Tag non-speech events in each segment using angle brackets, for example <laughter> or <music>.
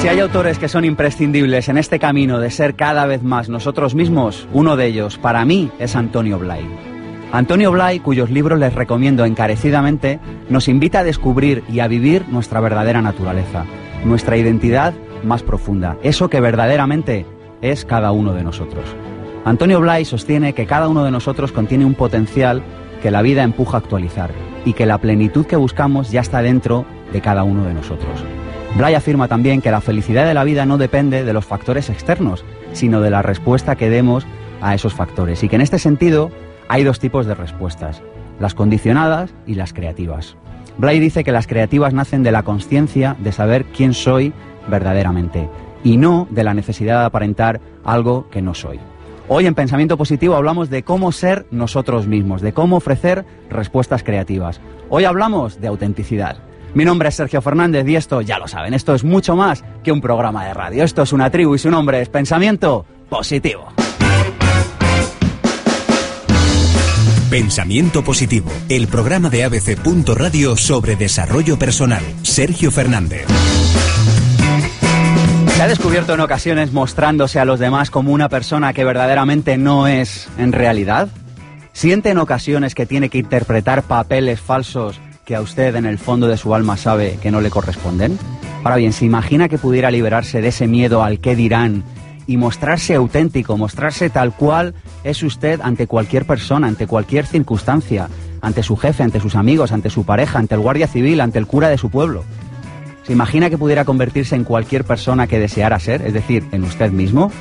Si hay autores que son imprescindibles en este camino de ser cada vez más nosotros mismos, uno de ellos, para mí, es Antonio Blay. Antonio Blay, cuyos libros les recomiendo encarecidamente, nos invita a descubrir y a vivir nuestra verdadera naturaleza, nuestra identidad más profunda, eso que verdaderamente es cada uno de nosotros. Antonio Blay sostiene que cada uno de nosotros contiene un potencial que la vida empuja a actualizar y que la plenitud que buscamos ya está dentro de cada uno de nosotros. Blay afirma también que la felicidad de la vida no depende de los factores externos, sino de la respuesta que demos a esos factores y que en este sentido hay dos tipos de respuestas, las condicionadas y las creativas. Blay dice que las creativas nacen de la conciencia de saber quién soy verdaderamente y no de la necesidad de aparentar algo que no soy. Hoy en Pensamiento Positivo hablamos de cómo ser nosotros mismos, de cómo ofrecer respuestas creativas. Hoy hablamos de autenticidad. Mi nombre es Sergio Fernández y esto, ya lo saben, esto es mucho más que un programa de radio. Esto es una tribu y su nombre es Pensamiento Positivo. Pensamiento Positivo, el programa de ABC. Radio sobre desarrollo personal. Sergio Fernández. Se ha descubierto en ocasiones mostrándose a los demás como una persona que verdaderamente no es en realidad. ¿Siente en ocasiones que tiene que interpretar papeles falsos que a usted en el fondo de su alma sabe que no le corresponden? Ahora bien, ¿se imagina que pudiera liberarse de ese miedo al qué dirán y mostrarse auténtico, mostrarse tal cual es usted ante cualquier persona, ante cualquier circunstancia, ante su jefe, ante sus amigos, ante su pareja, ante el guardia civil, ante el cura de su pueblo? ¿Se imagina que pudiera convertirse en cualquier persona que deseara ser, es decir, en usted mismo?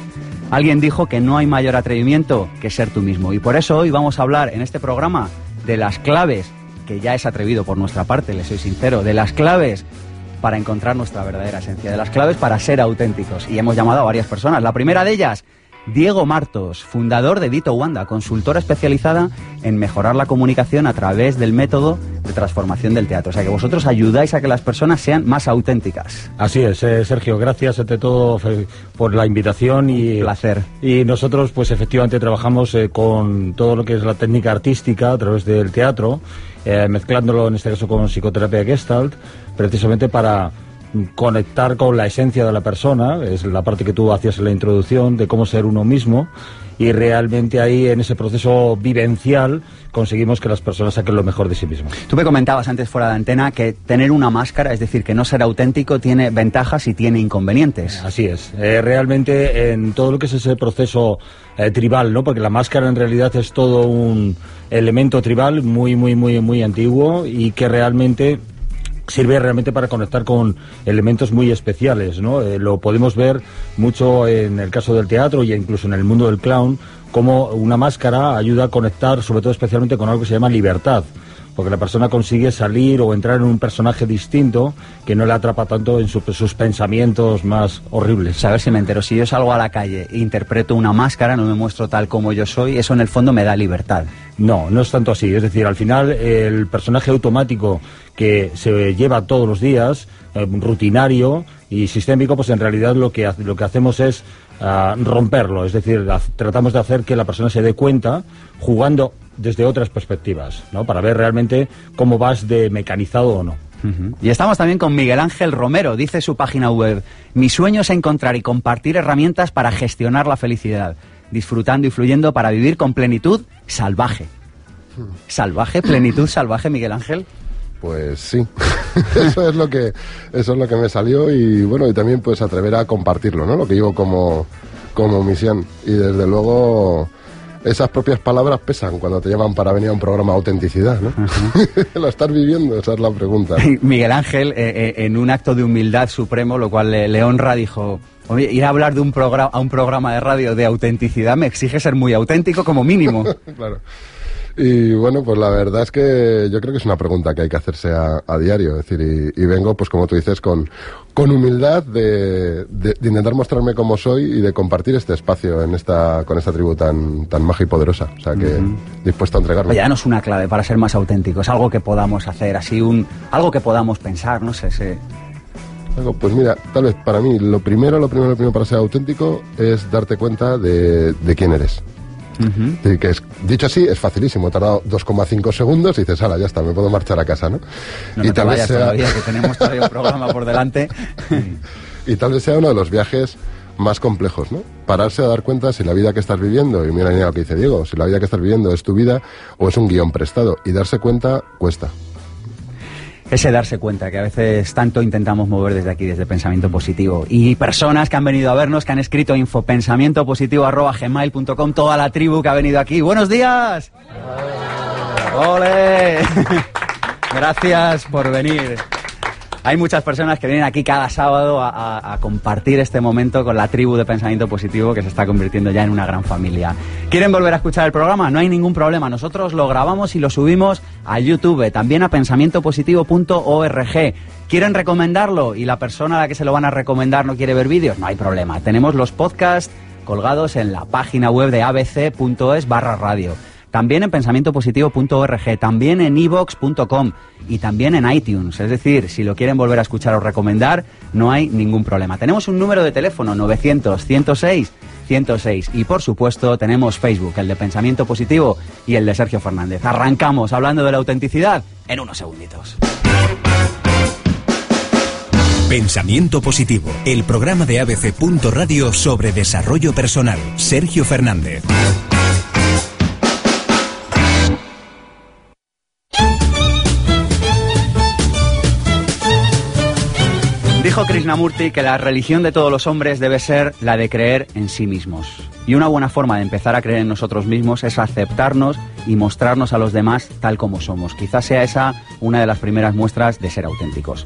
Alguien dijo que no hay mayor atrevimiento que ser tú mismo y por eso hoy vamos a hablar en este programa de las claves, que ya es atrevido por nuestra parte, le soy sincero, de las claves para encontrar nuestra verdadera esencia, de las claves para ser auténticos. Y hemos llamado a varias personas. La primera de ellas, Diego Martos, fundador de Dito Wanda, consultora especializada en mejorar la comunicación a través del método de transformación del teatro. O sea que vosotros ayudáis a que las personas sean más auténticas. Así es, eh, Sergio, gracias ante todo por la invitación y placer. Y nosotros pues efectivamente trabajamos eh, con todo lo que es la técnica artística a través del teatro, eh, mezclándolo en este caso con psicoterapia Gestalt, precisamente para conectar con la esencia de la persona, es la parte que tú hacías en la introducción, de cómo ser uno mismo, y realmente ahí en ese proceso vivencial conseguimos que las personas saquen lo mejor de sí mismas. Tú me comentabas antes fuera de antena que tener una máscara, es decir, que no ser auténtico, tiene ventajas y tiene inconvenientes. Así es. Eh, realmente en todo lo que es ese proceso eh, tribal, ¿no? Porque la máscara en realidad es todo un elemento tribal muy, muy, muy, muy antiguo y que realmente sirve realmente para conectar con elementos muy especiales, ¿no? Eh, lo podemos ver mucho en el caso del teatro y incluso en el mundo del clown, como una máscara ayuda a conectar, sobre todo especialmente con algo que se llama libertad porque la persona consigue salir o entrar en un personaje distinto que no le atrapa tanto en sus pensamientos más horribles. A ver si me entero, si yo salgo a la calle e interpreto una máscara, no me muestro tal como yo soy, eso en el fondo me da libertad. No, no es tanto así. Es decir, al final el personaje automático que se lleva todos los días, eh, rutinario y sistémico, pues en realidad lo que, lo que hacemos es ah, romperlo. Es decir, tratamos de hacer que la persona se dé cuenta jugando desde otras perspectivas, ¿no? Para ver realmente cómo vas de mecanizado o no. Y estamos también con Miguel Ángel Romero, dice su página web, mi sueño es encontrar y compartir herramientas para gestionar la felicidad, disfrutando y fluyendo para vivir con plenitud salvaje. ¿Salvaje? ¿Plenitud salvaje, Miguel Ángel? Pues sí, <laughs> eso es lo que eso es lo que me salió y bueno y también pues atrever a compartirlo, ¿no? Lo que llevo como como misión y desde luego esas propias palabras pesan cuando te llaman para venir a un programa de autenticidad, ¿no? <laughs> Lo estás viviendo, esa es la pregunta. <laughs> Miguel Ángel, eh, eh, en un acto de humildad supremo, lo cual le, honra, dijo, Oye, ir a hablar de un programa, a un programa de radio de autenticidad me exige ser muy auténtico como mínimo. claro. Y bueno, pues la verdad es que yo creo que es una pregunta que hay que hacerse a, diario. Es decir, y, vengo, pues como tú dices, con, con humildad de, de, intentar mostrarme como soy y de compartir este espacio en esta, con esta tribu tan, tan maja y poderosa. O sea que dispuesto a entregarlo. Ya no es una clave para ser más auténticos, algo que podamos hacer, así un, algo que podamos pensar, no sé, sé. Pues mira, tal vez para mí lo primero, lo primero, lo primero para ser auténtico es darte cuenta de, de quién eres que es, dicho así, es facilísimo. He tardado 2,5 segundos y dices, ala, ya está, me puedo marchar a casa, ¿no? no y tal vez sea... todavía, que tenemos todavía un programa por delante. <laughs> y tal vez sea uno de los viajes más complejos, ¿no? Pararse a dar cuenta si la vida que estás viviendo, y mira lo que dice Diego, si la vida que estás viviendo es tu vida o es un guion prestado. Y darse cuenta cuesta ese darse cuenta que a veces tanto intentamos mover desde aquí, desde pensamiento positivo. Y personas que han venido a vernos, que han escrito infopensamientopositivo.gmail.com, toda la tribu que ha venido aquí. ¡Buenos días! ¡Ole! <laughs> Gracias por venir. Hay muchas personas que vienen aquí cada sábado a, compartir este momento con la tribu de pensamiento positivo que se está convirtiendo ya en una gran familia. ¿Quieren volver a escuchar el programa? No hay ningún problema. Nosotros lo grabamos y lo subimos a YouTube, también a pensamientopositivo.org. ¿Quieren recomendarlo y la persona a la que se lo van a recomendar no quiere ver vídeos? No hay problema. Tenemos los podcasts colgados en la página web de abc.es barra radio también en pensamientopositivo.org, también en evox.com y también en iTunes. Es decir, si lo quieren volver a escuchar o recomendar, no hay ningún problema. Tenemos un número de teléfono 900 106 106 y por supuesto tenemos Facebook, el de Pensamiento Positivo y el de Sergio Fernández. Arrancamos hablando de la autenticidad en unos segunditos. Pensamiento Positivo, el programa de ABC. Radio sobre desarrollo personal. Sergio Fernández. Krishnamurti que la religión de todos los hombres debe ser la de creer en sí mismos. Y una buena forma de empezar a creer en nosotros mismos es aceptarnos y mostrarnos a los demás tal como somos. Quizás sea esa una de las primeras muestras de ser auténticos.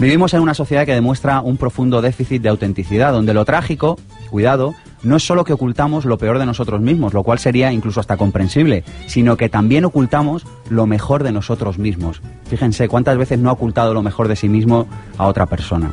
Vivimos en una sociedad que demuestra un profundo déficit de autenticidad, donde lo trágico, cuidado, no es solo que ocultamos lo peor de nosotros mismos, lo cual sería incluso hasta comprensible, sino que también ocultamos lo mejor de nosotros mismos. Fíjense cuántas veces no ha ocultado lo mejor de sí mismo a otra persona.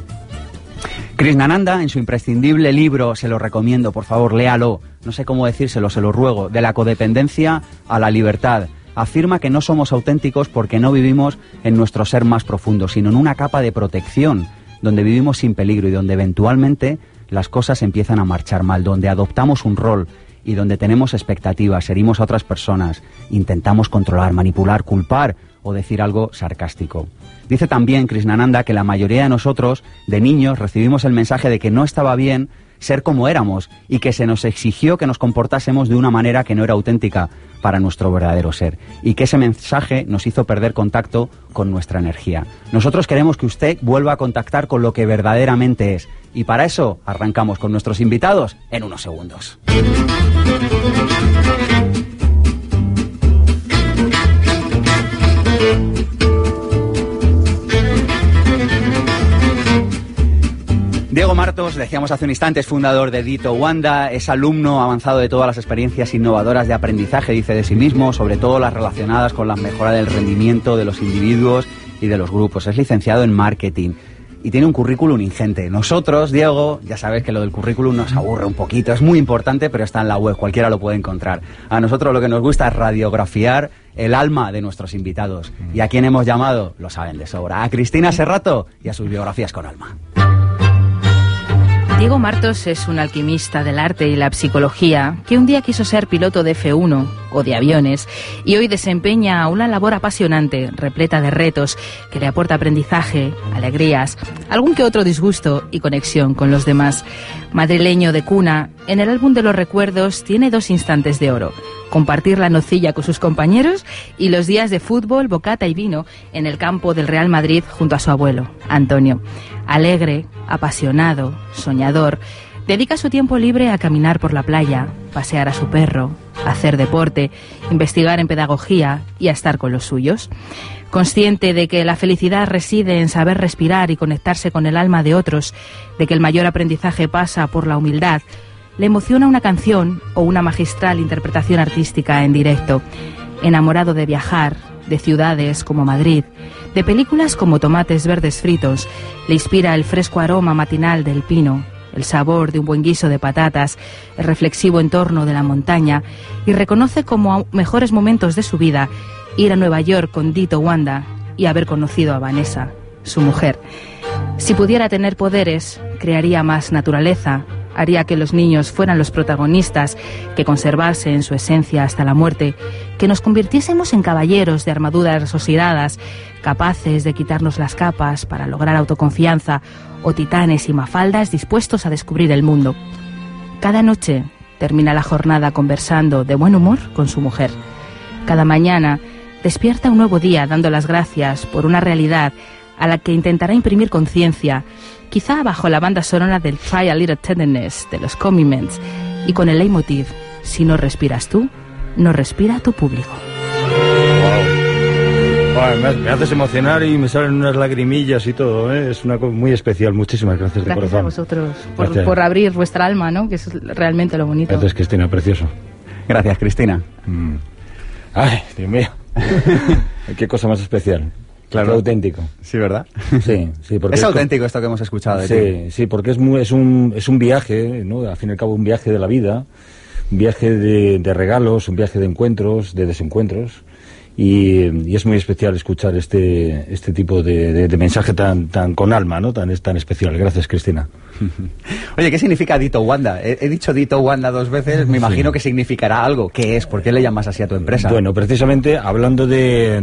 Krishnananda, en su imprescindible libro, se lo recomiendo, por favor, léalo, no sé cómo decírselo, se lo ruego, de la codependencia a la libertad, afirma que no somos auténticos porque no vivimos en nuestro ser más profundo, sino en una capa de protección, donde vivimos sin peligro y donde eventualmente las cosas empiezan a marchar mal, donde adoptamos un rol y donde tenemos expectativas, herimos a otras personas, intentamos controlar, manipular, culpar o decir algo sarcástico. Dice también Krishnananda que la mayoría de nosotros, de niños, recibimos el mensaje de que no estaba bien ser como éramos y que se nos exigió que nos comportásemos de una manera que no era auténtica para nuestro verdadero ser y que ese mensaje nos hizo perder contacto con nuestra energía. Nosotros queremos que usted vuelva a contactar con lo que verdaderamente es y para eso arrancamos con nuestros invitados en unos segundos. Diego Martos, decíamos hace un instante, es fundador de Dito Wanda, es alumno avanzado de todas las experiencias innovadoras de aprendizaje, dice de sí mismo, sobre todo las relacionadas con la mejora del rendimiento de los individuos y de los grupos. Es licenciado en marketing y tiene un currículum ingente. Nosotros, Diego, ya sabes que lo del currículum nos aburre un poquito, es muy importante, pero está en la web, cualquiera lo puede encontrar. A nosotros lo que nos gusta es radiografiar el alma de nuestros invitados. ¿Y a quién hemos llamado? Lo saben de sobra. A Cristina Serrato y a sus biografías con alma. Diego Martos es un alquimista del arte y la psicología que un día quiso ser piloto de F1 o de aviones y hoy desempeña una labor apasionante, repleta de retos, que le aporta aprendizaje, alegrías, algún que otro disgusto y conexión con los demás. Madrileño de cuna, en el álbum de los recuerdos tiene dos instantes de oro compartir la nocilla con sus compañeros y los días de fútbol, bocata y vino en el campo del Real Madrid junto a su abuelo, Antonio. Alegre, apasionado, soñador, dedica su tiempo libre a caminar por la playa, pasear a su perro, hacer deporte, investigar en pedagogía y a estar con los suyos. Consciente de que la felicidad reside en saber respirar y conectarse con el alma de otros, de que el mayor aprendizaje pasa por la humildad, le emociona una canción o una magistral interpretación artística en directo. enamorado de viajar, de ciudades como Madrid, de películas como Tomates Verdes Fritos, le inspira el fresco aroma matinal del pino, el sabor de un buen guiso de patatas, el reflexivo entorno de la montaña, y reconoce como mejores momentos de su vida ir a Nueva York con Dito Wanda y haber conocido a Vanessa, su mujer. Si pudiera tener poderes, crearía más naturaleza, haría que los niños fueran los protagonistas, que conservase en su esencia hasta la muerte, que nos convirtiésemos en caballeros de armaduras oxidadas, capaces de quitarnos las capas para lograr autoconfianza, o titanes y mafaldas dispuestos a descubrir el mundo. Cada noche termina la jornada conversando de buen humor con su mujer. Cada mañana despierta un nuevo día dando las gracias por una realidad a la que intentará imprimir conciencia, quizá bajo la banda sonora del Try a Little Tenderness de los Commitments y con el leitmotiv, si no respiras tú, no respira tu público. Me, haces emocionar y me salen unas lagrimillas y todo, ¿eh? es una cosa muy especial. Muchísimas gracias de gracias corazón. a vosotros por, por, abrir vuestra alma, ¿no? que es realmente lo bonito. Gracias, Cristina, precioso. Gracias, Cristina. Mm. Ay, Dios mío. <laughs> Qué cosa más especial. Claro. auténtico. Sí, ¿verdad? Sí, sí. Porque es, auténtico esto que hemos escuchado de Sí, sí, porque es, es, un, es un viaje, ¿no? Al fin y al cabo, un viaje de la vida, un viaje de, de regalos, un viaje de encuentros, de desencuentros. Y, es muy especial escuchar este, este tipo de, mensaje tan, tan con alma, ¿no? Tan, tan especial. Gracias, Cristina. <laughs> Oye, ¿qué significa Dito Wanda? He, dicho Dito Wanda dos veces, me imagino que significará algo. ¿Qué es? ¿Por qué le llamas así a tu empresa? Bueno, precisamente hablando de,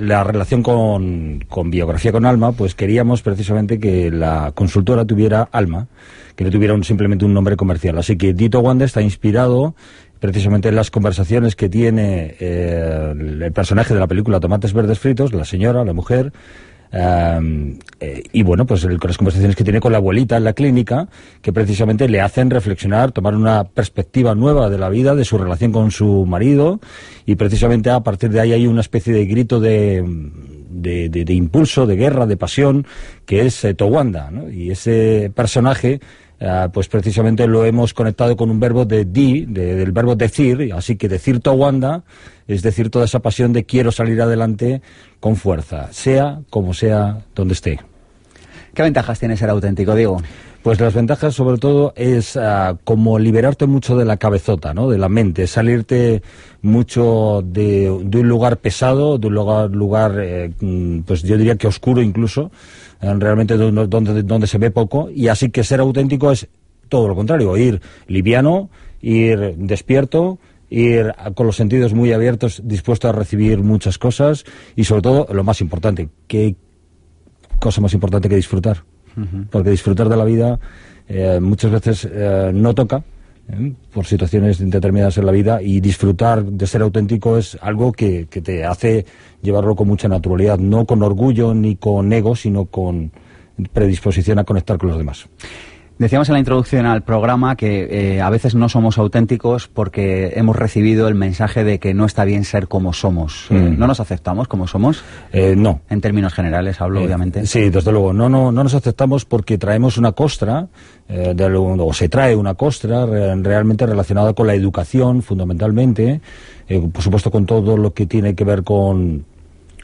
la relación con, con biografía con alma, pues queríamos precisamente que la consultora tuviera alma que no tuviera simplemente un nombre comercial. Así que Dito Wanda está inspirado precisamente las conversaciones que tiene eh, el personaje de la película Tomates Verdes Fritos, la señora, la mujer, eh, y bueno, pues con las conversaciones que tiene con la abuelita en la clínica, que precisamente le hacen reflexionar, tomar una perspectiva nueva de la vida, de su relación con su marido, y precisamente a partir de ahí hay una especie de grito de, de, impulso, de guerra, de pasión, que es eh, Towanda, ¿no? Y ese personaje Ah, pues precisamente lo hemos conectado con un verbo de di, del verbo decir, así que decir Towanda es decir toda esa pasión de quiero salir adelante con fuerza, sea como sea donde esté. ¿Qué ventajas tiene ser auténtico, Diego? Pues las ventajas sobre todo es ah, como liberarte mucho de la cabezota, ¿no? de la mente, salirte mucho de, un lugar pesado, de un lugar, eh, mm, pues yo diría que oscuro incluso, realmente donde, donde se ve poco, y así que ser auténtico es todo lo contrario, ir liviano, ir despierto, ir con los sentidos muy abiertos, dispuesto a recibir muchas cosas y sobre todo lo más importante, qué cosa más importante que disfrutar. Porque disfrutar de la vida eh, muchas veces eh, no toca, ¿eh? por situaciones determinadas en la vida y disfrutar de ser auténtico es algo que, que, te hace llevarlo con mucha naturalidad, no con orgullo ni con ego, sino con predisposición a conectar con los demás. Decíamos en la introducción al programa que eh, a veces no somos auténticos porque hemos recibido el mensaje de que no está bien ser como somos. Eh, mm. ¿No nos aceptamos como somos? Eh, no. En términos generales hablo, obviamente. Sí, desde luego. No, no, no nos aceptamos porque traemos una costra, de, o se trae una costra realmente relacionada con la educación, fundamentalmente. por supuesto, con todo lo que tiene que ver con,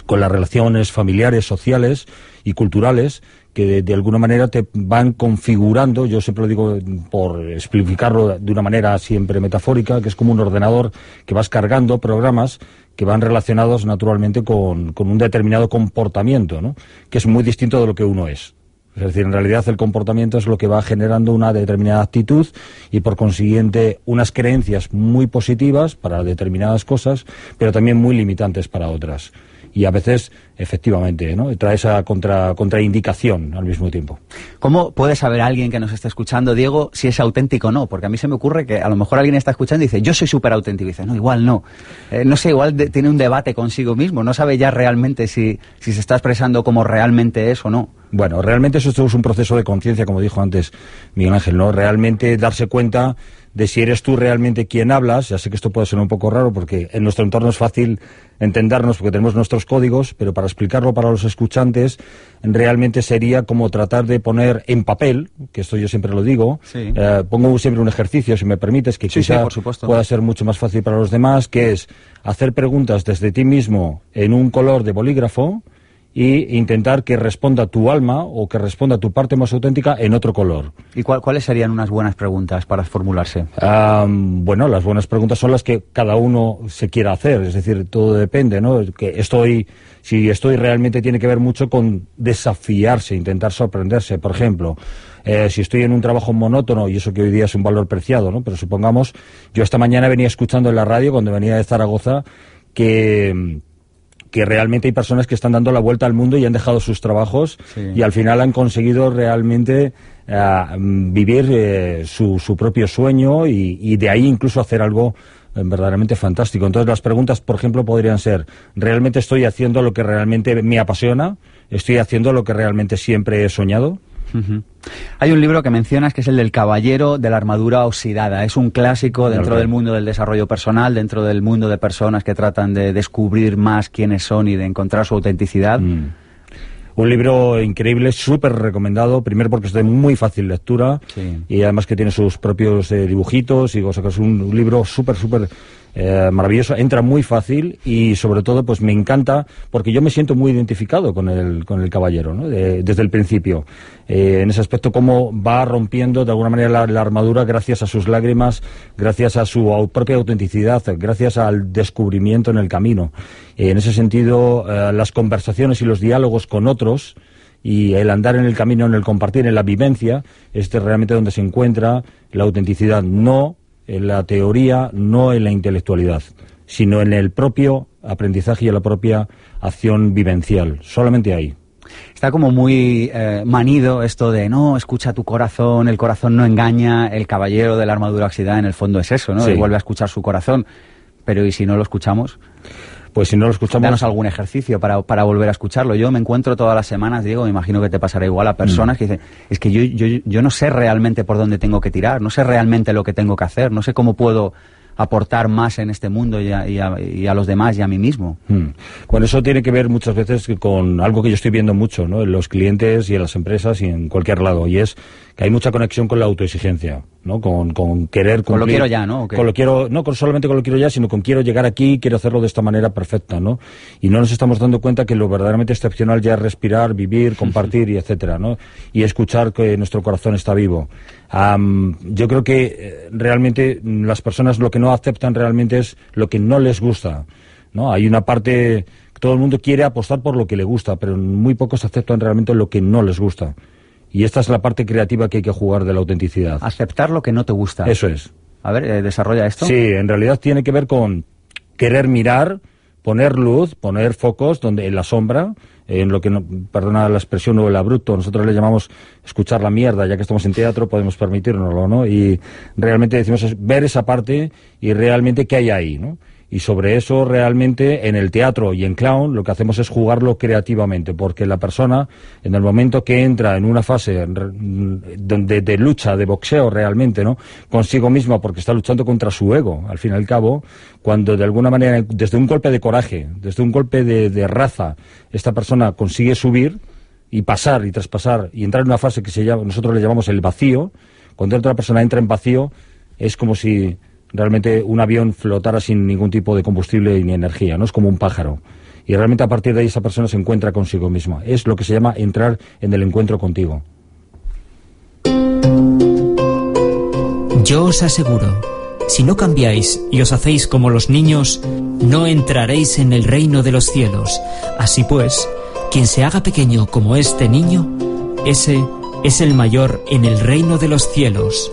con las relaciones familiares, sociales y culturales que de, alguna manera te van configurando, yo siempre lo digo por explicarlo de una manera siempre metafórica, que es como un ordenador que vas cargando programas que van relacionados naturalmente con, con un determinado comportamiento, ¿no? que es muy distinto de lo que uno es. Es decir, en realidad el comportamiento es lo que va generando una determinada actitud y por consiguiente unas creencias muy positivas para determinadas cosas, pero también muy limitantes para otras y a veces, efectivamente, ¿no? trae esa contra, contraindicación al mismo tiempo. ¿Cómo puede saber alguien que nos está escuchando, Diego, si es auténtico o no? Porque a mí se me ocurre que a lo mejor alguien está escuchando y dice, yo soy súper auténtico. Y dice, no, igual no. Eh, no sé, igual tiene un debate consigo mismo. No sabe ya realmente si, si se está expresando como realmente es o no. Bueno, realmente eso es un proceso de conciencia, como dijo antes Miguel Ángel, ¿no? Realmente darse cuenta de si eres tú realmente quien hablas. Ya sé que esto puede ser un poco raro porque en nuestro entorno es fácil entendernos porque tenemos nuestros códigos, pero para explicarlo para los escuchantes realmente sería como tratar de poner en papel, que esto yo siempre lo digo, eh, pongo siempre un ejercicio, si me permites, que quizá pueda ser mucho más fácil para los demás, que es hacer preguntas desde ti mismo en un color de bolígrafo, y intentar que responda tu alma o que responda tu parte más auténtica en otro color. ¿Y cuáles serían unas buenas preguntas para formularse? bueno, las buenas preguntas son las que cada uno se quiera hacer, es decir, todo depende, ¿no? Que estoy, si estoy realmente tiene que ver mucho con desafiarse, intentar sorprenderse. Por ejemplo, eh, si estoy en un trabajo monótono, y eso que hoy día es un valor preciado, ¿no? Pero supongamos, yo esta mañana venía escuchando en la radio, cuando venía de Zaragoza, que que realmente hay personas que están dando la vuelta al mundo y han dejado sus trabajos y al final han conseguido realmente eh, vivir eh, su, su, propio sueño y, de ahí incluso hacer algo eh, verdaderamente fantástico. Entonces las preguntas, por ejemplo, podrían ser, ¿realmente estoy haciendo lo que realmente me apasiona? ¿Estoy haciendo lo que realmente siempre he soñado? Hay un libro que mencionas que es el del Caballero de la Armadura Oxidada. Es un clásico dentro del mundo del desarrollo personal, dentro del mundo de personas que tratan de descubrir más quiénes son y de encontrar su autenticidad. Mm. Un libro increíble, súper recomendado, primero porque es de muy fácil lectura y además que tiene sus propios eh, dibujitos y cosas, es un libro súper, súper eh, maravilloso, entra muy fácil y sobre todo pues me encanta porque yo me siento muy identificado con el, con el caballero ¿no? desde el principio. Eh, en ese aspecto cómo va rompiendo de alguna manera la, armadura gracias a sus lágrimas, gracias a su propia autenticidad, gracias al descubrimiento en el camino. Eh, en ese sentido, las conversaciones y los diálogos con otros y el andar en el camino, en el compartir, en la vivencia, es realmente donde se encuentra la autenticidad. No en la teoría, no en la intelectualidad, sino en el propio aprendizaje y en la propia acción vivencial. Solamente ahí. Está como muy eh, manido esto de no, escucha tu corazón, el corazón no engaña, el caballero de la armadura oxidada en el fondo es eso, ¿no? Y vuelve a escuchar su corazón. Pero ¿y si no lo escuchamos? Pues si no lo escuchamos... Danos algún ejercicio para, para volver a escucharlo. Yo me encuentro todas las semanas, Diego, me imagino que te pasará igual a personas mm. que dicen, es que yo, yo, yo no sé realmente por dónde tengo que tirar, no sé realmente lo que tengo que hacer, no sé cómo puedo aportar más en este mundo y a, y a, los demás y a mí mismo. Mm. Bueno, eso tiene que ver muchas veces con algo que yo estoy viendo mucho ¿no? en los clientes y en las empresas y en cualquier lado, y es que hay mucha conexión con la autoexigencia, ¿no? Con, con querer Con lo quiero ya, ¿no? Con lo quiero, no con solamente con lo quiero ya, sino con quiero llegar aquí, quiero hacerlo de esta manera perfecta, ¿no? Y no nos estamos dando cuenta que lo verdaderamente excepcional ya es respirar, vivir, compartir y etcétera, ¿no? Y escuchar que nuestro corazón está vivo. Yo creo que eh, realmente las personas lo que no aceptan realmente es lo que no les gusta, ¿no? Hay una parte todo el mundo quiere apostar por lo que le gusta, pero muy pocos aceptan realmente lo que no les gusta. Y esta es la parte creativa que hay que jugar de la autenticidad. Aceptar lo que no te gusta. Eso es. A ver, eh, desarrolla esto. Sí, en realidad tiene que ver con querer mirar, poner luz, poner focos donde en la sombra, en lo que, no, perdona la expresión o el abrupto, nosotros le llamamos escuchar la mierda, ya que estamos en teatro podemos permitirnoslo, ¿no? Y realmente decimos ver esa parte y realmente qué hay ahí, ¿no? Y sobre eso realmente en el teatro y en clown lo que hacemos es jugarlo creativamente, porque la persona en el momento que entra en una fase de, de lucha, de boxeo realmente, ¿no? Consigo misma, porque está luchando contra su ego, al fin y al cabo, cuando de alguna manera, desde un golpe de coraje, desde un golpe de, de raza, esta persona consigue subir y pasar y traspasar y entrar en una fase que se llama, nosotros le llamamos el vacío, cuando otra persona entra en vacío, es como si realmente un avión flotara sin ningún tipo de combustible ni energía, no es como un pájaro. Y realmente a partir de ahí esa persona se encuentra consigo misma. Es lo que se llama entrar en el encuentro contigo. Yo os aseguro, si no cambiáis y os hacéis como los niños, no entraréis en el reino de los cielos. Así pues, quien se haga pequeño como este niño, ese es el mayor en el reino de los cielos.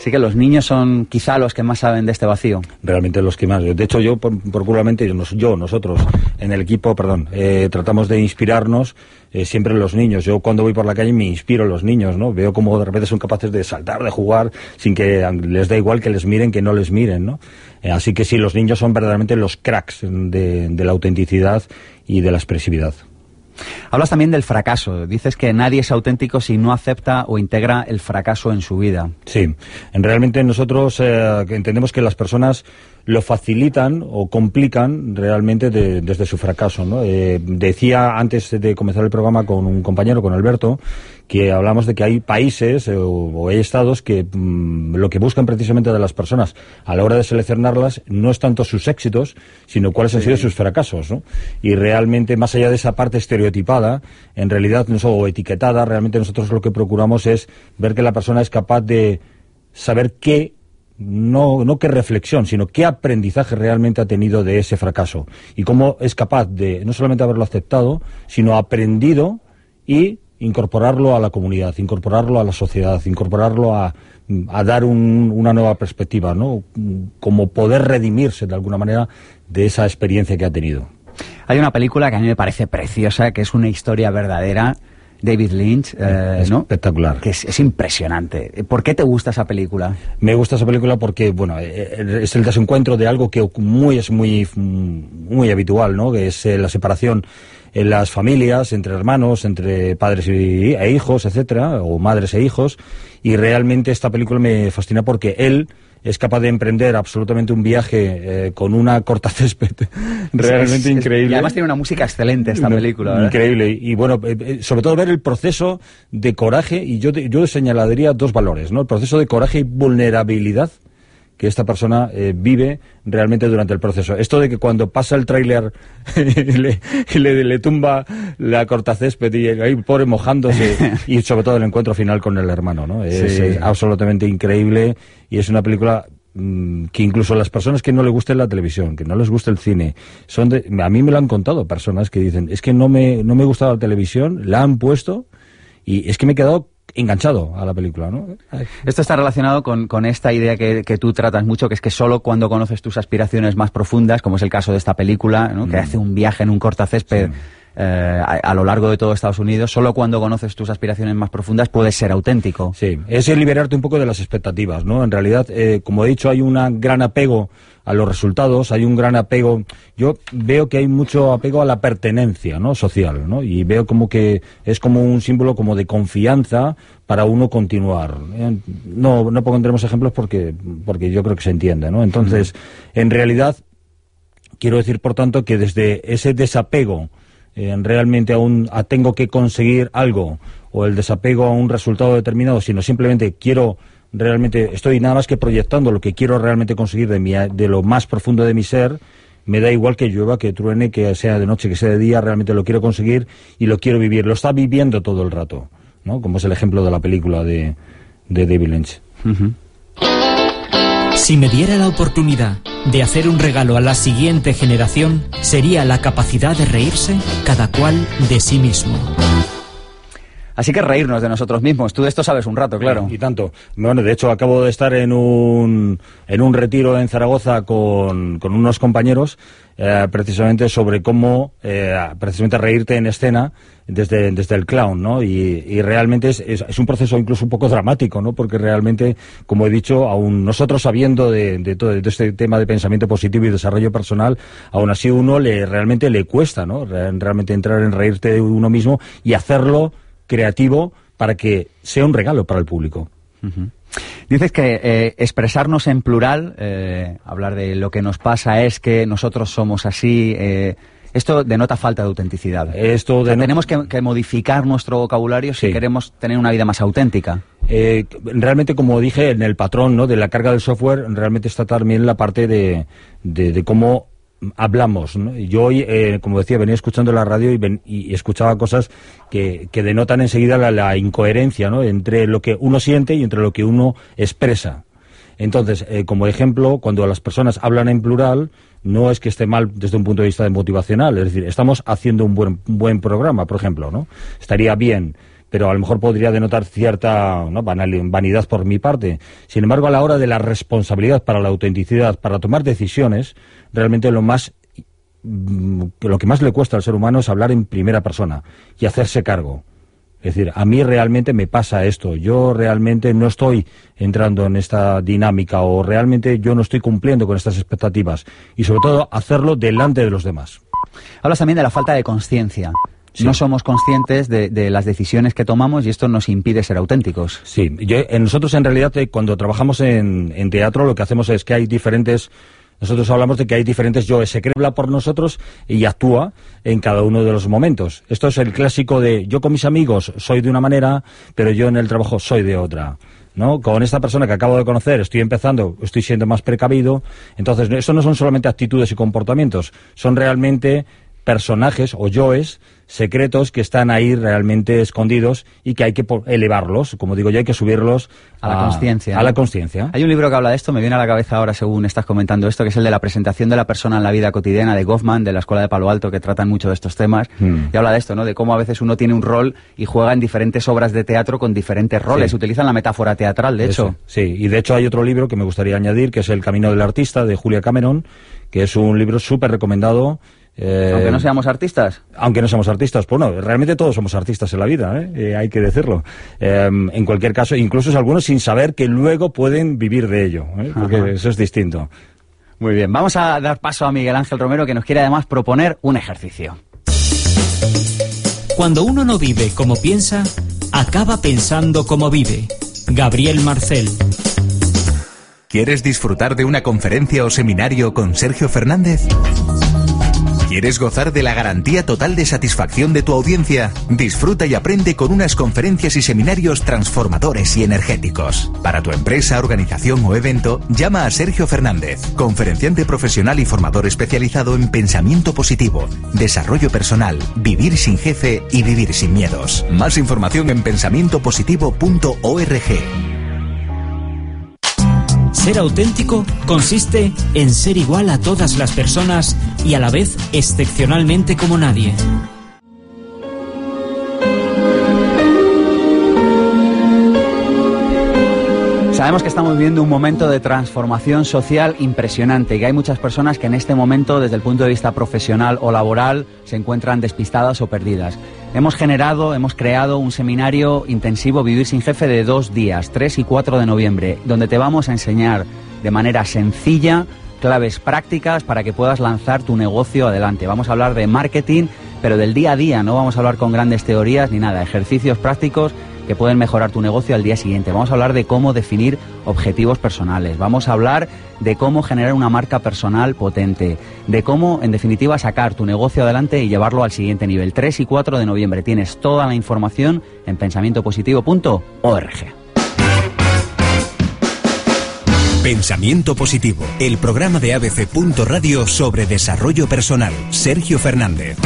Sí que los niños son quizá los que más saben de este vacío. Realmente los que más. De hecho, yo, procuramente, yo, nosotros, en el equipo, perdón, eh, tratamos de inspirarnos eh, siempre en los niños. Yo cuando voy por la calle me inspiro en los niños, ¿no? Veo cómo de repente son capaces de saltar, de jugar, sin que les da igual que les miren, que no les miren, ¿no? Eh, así que sí, los niños son verdaderamente los cracks de, de la autenticidad y de la expresividad. Hablas también del fracaso. Dices que nadie es auténtico si no acepta o integra el fracaso en su vida. Sí, realmente nosotros eh, entendemos que las personas lo facilitan o complican realmente desde su fracaso. ¿no? Eh, decía antes de comenzar el programa con un compañero, con Alberto, que hablamos de que hay países eh, o, hay estados que mm, lo que buscan precisamente de las personas a la hora de seleccionarlas no es tanto sus éxitos, sino cuáles han sido sus fracasos. ¿no? Y realmente, más allá de esa parte estereotipada, en realidad, no o etiquetada, realmente nosotros lo que procuramos es ver que la persona es capaz de saber qué no, no qué reflexión, sino qué aprendizaje realmente ha tenido de ese fracaso y cómo es capaz de no solamente haberlo aceptado, sino aprendido y incorporarlo a la comunidad, incorporarlo a la sociedad, incorporarlo a, a dar una nueva perspectiva, ¿no? Como poder redimirse de alguna manera de esa experiencia que ha tenido. Hay una película que a mí me parece preciosa, que es una historia verdadera David Lynch, eh, espectacular. Que es, impresionante. ¿Por qué te gusta esa película? Me gusta esa película porque, bueno, eh, eh, es el desencuentro de algo que muy, es muy, muy habitual, ¿no? Que es la separación en las familias, entre hermanos, entre padres y, e hijos, etcétera, o madres e hijos. Y realmente esta película me fascina porque él es capaz de emprender absolutamente un viaje eh, con una corta <laughs> césped realmente increíble. y además tiene una música excelente esta película. Increíble. Y, bueno, eh, eh, sobre todo ver el proceso de coraje, y yo, yo señalaría dos valores, ¿no? El proceso de coraje y vulnerabilidad que esta persona eh, vive realmente durante el proceso. Esto de que cuando pasa el tráiler <laughs> le, le, tumba la cortacésped y ahí pobre mojándose <laughs> y sobre todo el encuentro final con el hermano, ¿no? Es, absolutamente increíble y es una película mm, que incluso las personas que no les guste la televisión, que no les guste el cine, son de, a mí me lo han contado personas que dicen, es que no me, no me gusta la televisión, la han puesto y es que me he quedado enganchado a la película, ¿no? Esto está relacionado con, esta idea que, tú tratas mucho, que es que solo cuando conoces tus aspiraciones más profundas, como es el caso de esta película, ¿no? que mm. hace un viaje en un cortacésped eh, a, lo largo de todo Estados Unidos, solo cuando conoces tus aspiraciones más profundas puedes ser auténtico. Sí, es liberarte un poco de las expectativas, ¿no? En realidad, eh, como he dicho, hay un gran apego a los resultados, hay un gran apego, yo veo que hay mucho apego a la pertenencia, ¿no? social, ¿no? Y veo como que es como un símbolo como de confianza para uno continuar. ¿eh? No no pondremos ejemplos porque porque yo creo que se entiende, ¿no? Entonces, en realidad quiero decir por tanto que desde ese desapego eh, realmente aún a tengo que conseguir algo o el desapego a un resultado determinado, sino simplemente quiero realmente estoy nada más que proyectando lo que quiero realmente conseguir de, mi, de lo más profundo de mi ser, me da igual que llueva, que truene, que sea de noche, que sea de día, realmente lo quiero conseguir y lo quiero vivir. Lo está viviendo todo el rato, ¿no? Como es el ejemplo de la película de, de David Lynch. Si me diera la oportunidad de hacer un regalo a la siguiente generación, sería la capacidad de reírse cada cual de sí mismo. Así que reírnos de nosotros mismos. Tú de esto sabes un rato, claro. Y tanto. Bueno, de hecho, acabo de estar en un, en un retiro en Zaragoza con, con unos compañeros eh, precisamente sobre cómo eh, precisamente reírte en escena desde, desde el clown, ¿no? Y, y realmente es, es, un proceso incluso un poco dramático, ¿no? Porque realmente, como he dicho, aún nosotros sabiendo de, de todo de este tema de pensamiento positivo y desarrollo personal, aún así uno le realmente le cuesta, ¿no? Realmente entrar en reírte de uno mismo y hacerlo creativo para que sea un regalo para el público. Dices que eh, expresarnos en plural, eh, hablar de lo que nos pasa es que nosotros somos así. Eh, esto denota falta de autenticidad. Esto tenemos que, modificar nuestro vocabulario si queremos tener una vida más auténtica. realmente, como dije, en el patrón ¿no? de la carga del software, realmente está también la parte de, de cómo hablamos. Yo hoy, eh, como decía, venía escuchando la radio y, escuchaba cosas que, denotan enseguida la, incoherencia ¿no? entre lo que uno siente y entre lo que uno expresa. Entonces, eh, como ejemplo, cuando las personas hablan en plural, no es que esté mal desde un punto de vista motivacional, es decir, estamos haciendo un buen, buen programa, por ejemplo, ¿no? Estaría bien pero a lo mejor podría denotar cierta vanidad por mi parte. Sin embargo, a la hora de la responsabilidad para la autenticidad, para tomar decisiones, realmente lo más mm, lo que más le cuesta al ser humano es hablar en primera persona y hacerse cargo. Es decir, a mí realmente me pasa esto, yo realmente no estoy entrando en esta dinámica o realmente yo no estoy cumpliendo con estas expectativas y sobre todo hacerlo delante de los demás. Hablas también de la falta de conciencia. no somos conscientes de, las decisiones que tomamos y esto nos impide ser auténticos. Sí, nosotros en realidad eh, cuando trabajamos en, en teatro lo que hacemos es que hay diferentes nosotros hablamos de que hay diferentes yoes. Se crea por nosotros y actúa en cada uno de los momentos. Esto es el clásico de yo con mis amigos soy de una manera, pero yo en el trabajo soy de otra. ¿no? Con esta persona que acabo de conocer estoy empezando, estoy siendo más precavido. Entonces, eso no son solamente actitudes y comportamientos, son realmente personajes o yoes secretos que están ahí realmente escondidos y que hay que elevarlos, como digo yo, hay que subirlos a, la conciencia. A la conciencia. Hay un libro que habla de esto, me viene a la cabeza ahora según estás comentando esto, que es el de la presentación de la persona en la vida cotidiana de Goffman, de la Escuela de Palo Alto, que tratan mucho de estos temas. Hmm. Y habla de esto, ¿no? De cómo a veces uno tiene un rol y juega en diferentes obras de teatro con diferentes roles. Utilizan la metáfora teatral, de hecho. Sí, y de hecho hay otro libro que me gustaría añadir, que es El Camino del Artista, de Julia Cameron, que es un libro súper recomendado eh, aunque no seamos artistas. Aunque no seamos artistas, pues no, realmente todos somos artistas en la vida, ¿eh? Eh, hay que decirlo. En cualquier caso, incluso algunos sin saber que luego pueden vivir de ello, porque eso es distinto. Muy bien, vamos a dar paso a Miguel Ángel Romero que nos quiere además proponer un ejercicio. Cuando uno no vive como piensa, acaba pensando como vive. Gabriel Marcel. ¿Quieres disfrutar de una conferencia o seminario con Sergio Fernández? ¿Quieres gozar de la garantía total de satisfacción de tu audiencia? Disfruta y aprende con unas conferencias y seminarios transformadores y energéticos. Para tu empresa, organización o evento, llama a Sergio Fernández, conferenciante profesional y formador especializado en pensamiento positivo, desarrollo personal, vivir sin jefe y vivir sin miedos. Más información en pensamientopositivo.org. Ser auténtico consiste en ser igual a todas las personas y a la vez excepcionalmente como nadie. Sabemos que estamos viviendo un momento de transformación social impresionante y que hay muchas personas que en este momento, desde el punto de vista profesional o laboral, se encuentran despistadas o perdidas. Hemos generado, hemos creado un seminario intensivo Vivir sin Jefe de dos días, 3 y 4 de noviembre, donde te vamos a enseñar de manera sencilla claves prácticas para que puedas lanzar tu negocio adelante. Vamos a hablar de marketing, pero del día a día, no vamos a hablar con grandes teorías ni nada, ejercicios prácticos que pueden mejorar tu negocio al día siguiente. Vamos a hablar de cómo definir objetivos personales. Vamos a hablar de cómo generar una marca personal potente. De cómo, en definitiva, sacar tu negocio adelante y llevarlo al siguiente nivel. 3 y 4 de noviembre. Tienes toda la información en pensamientopositivo.org. Pensamiento Positivo, el programa de ABC. Radio sobre desarrollo personal. Sergio Fernández.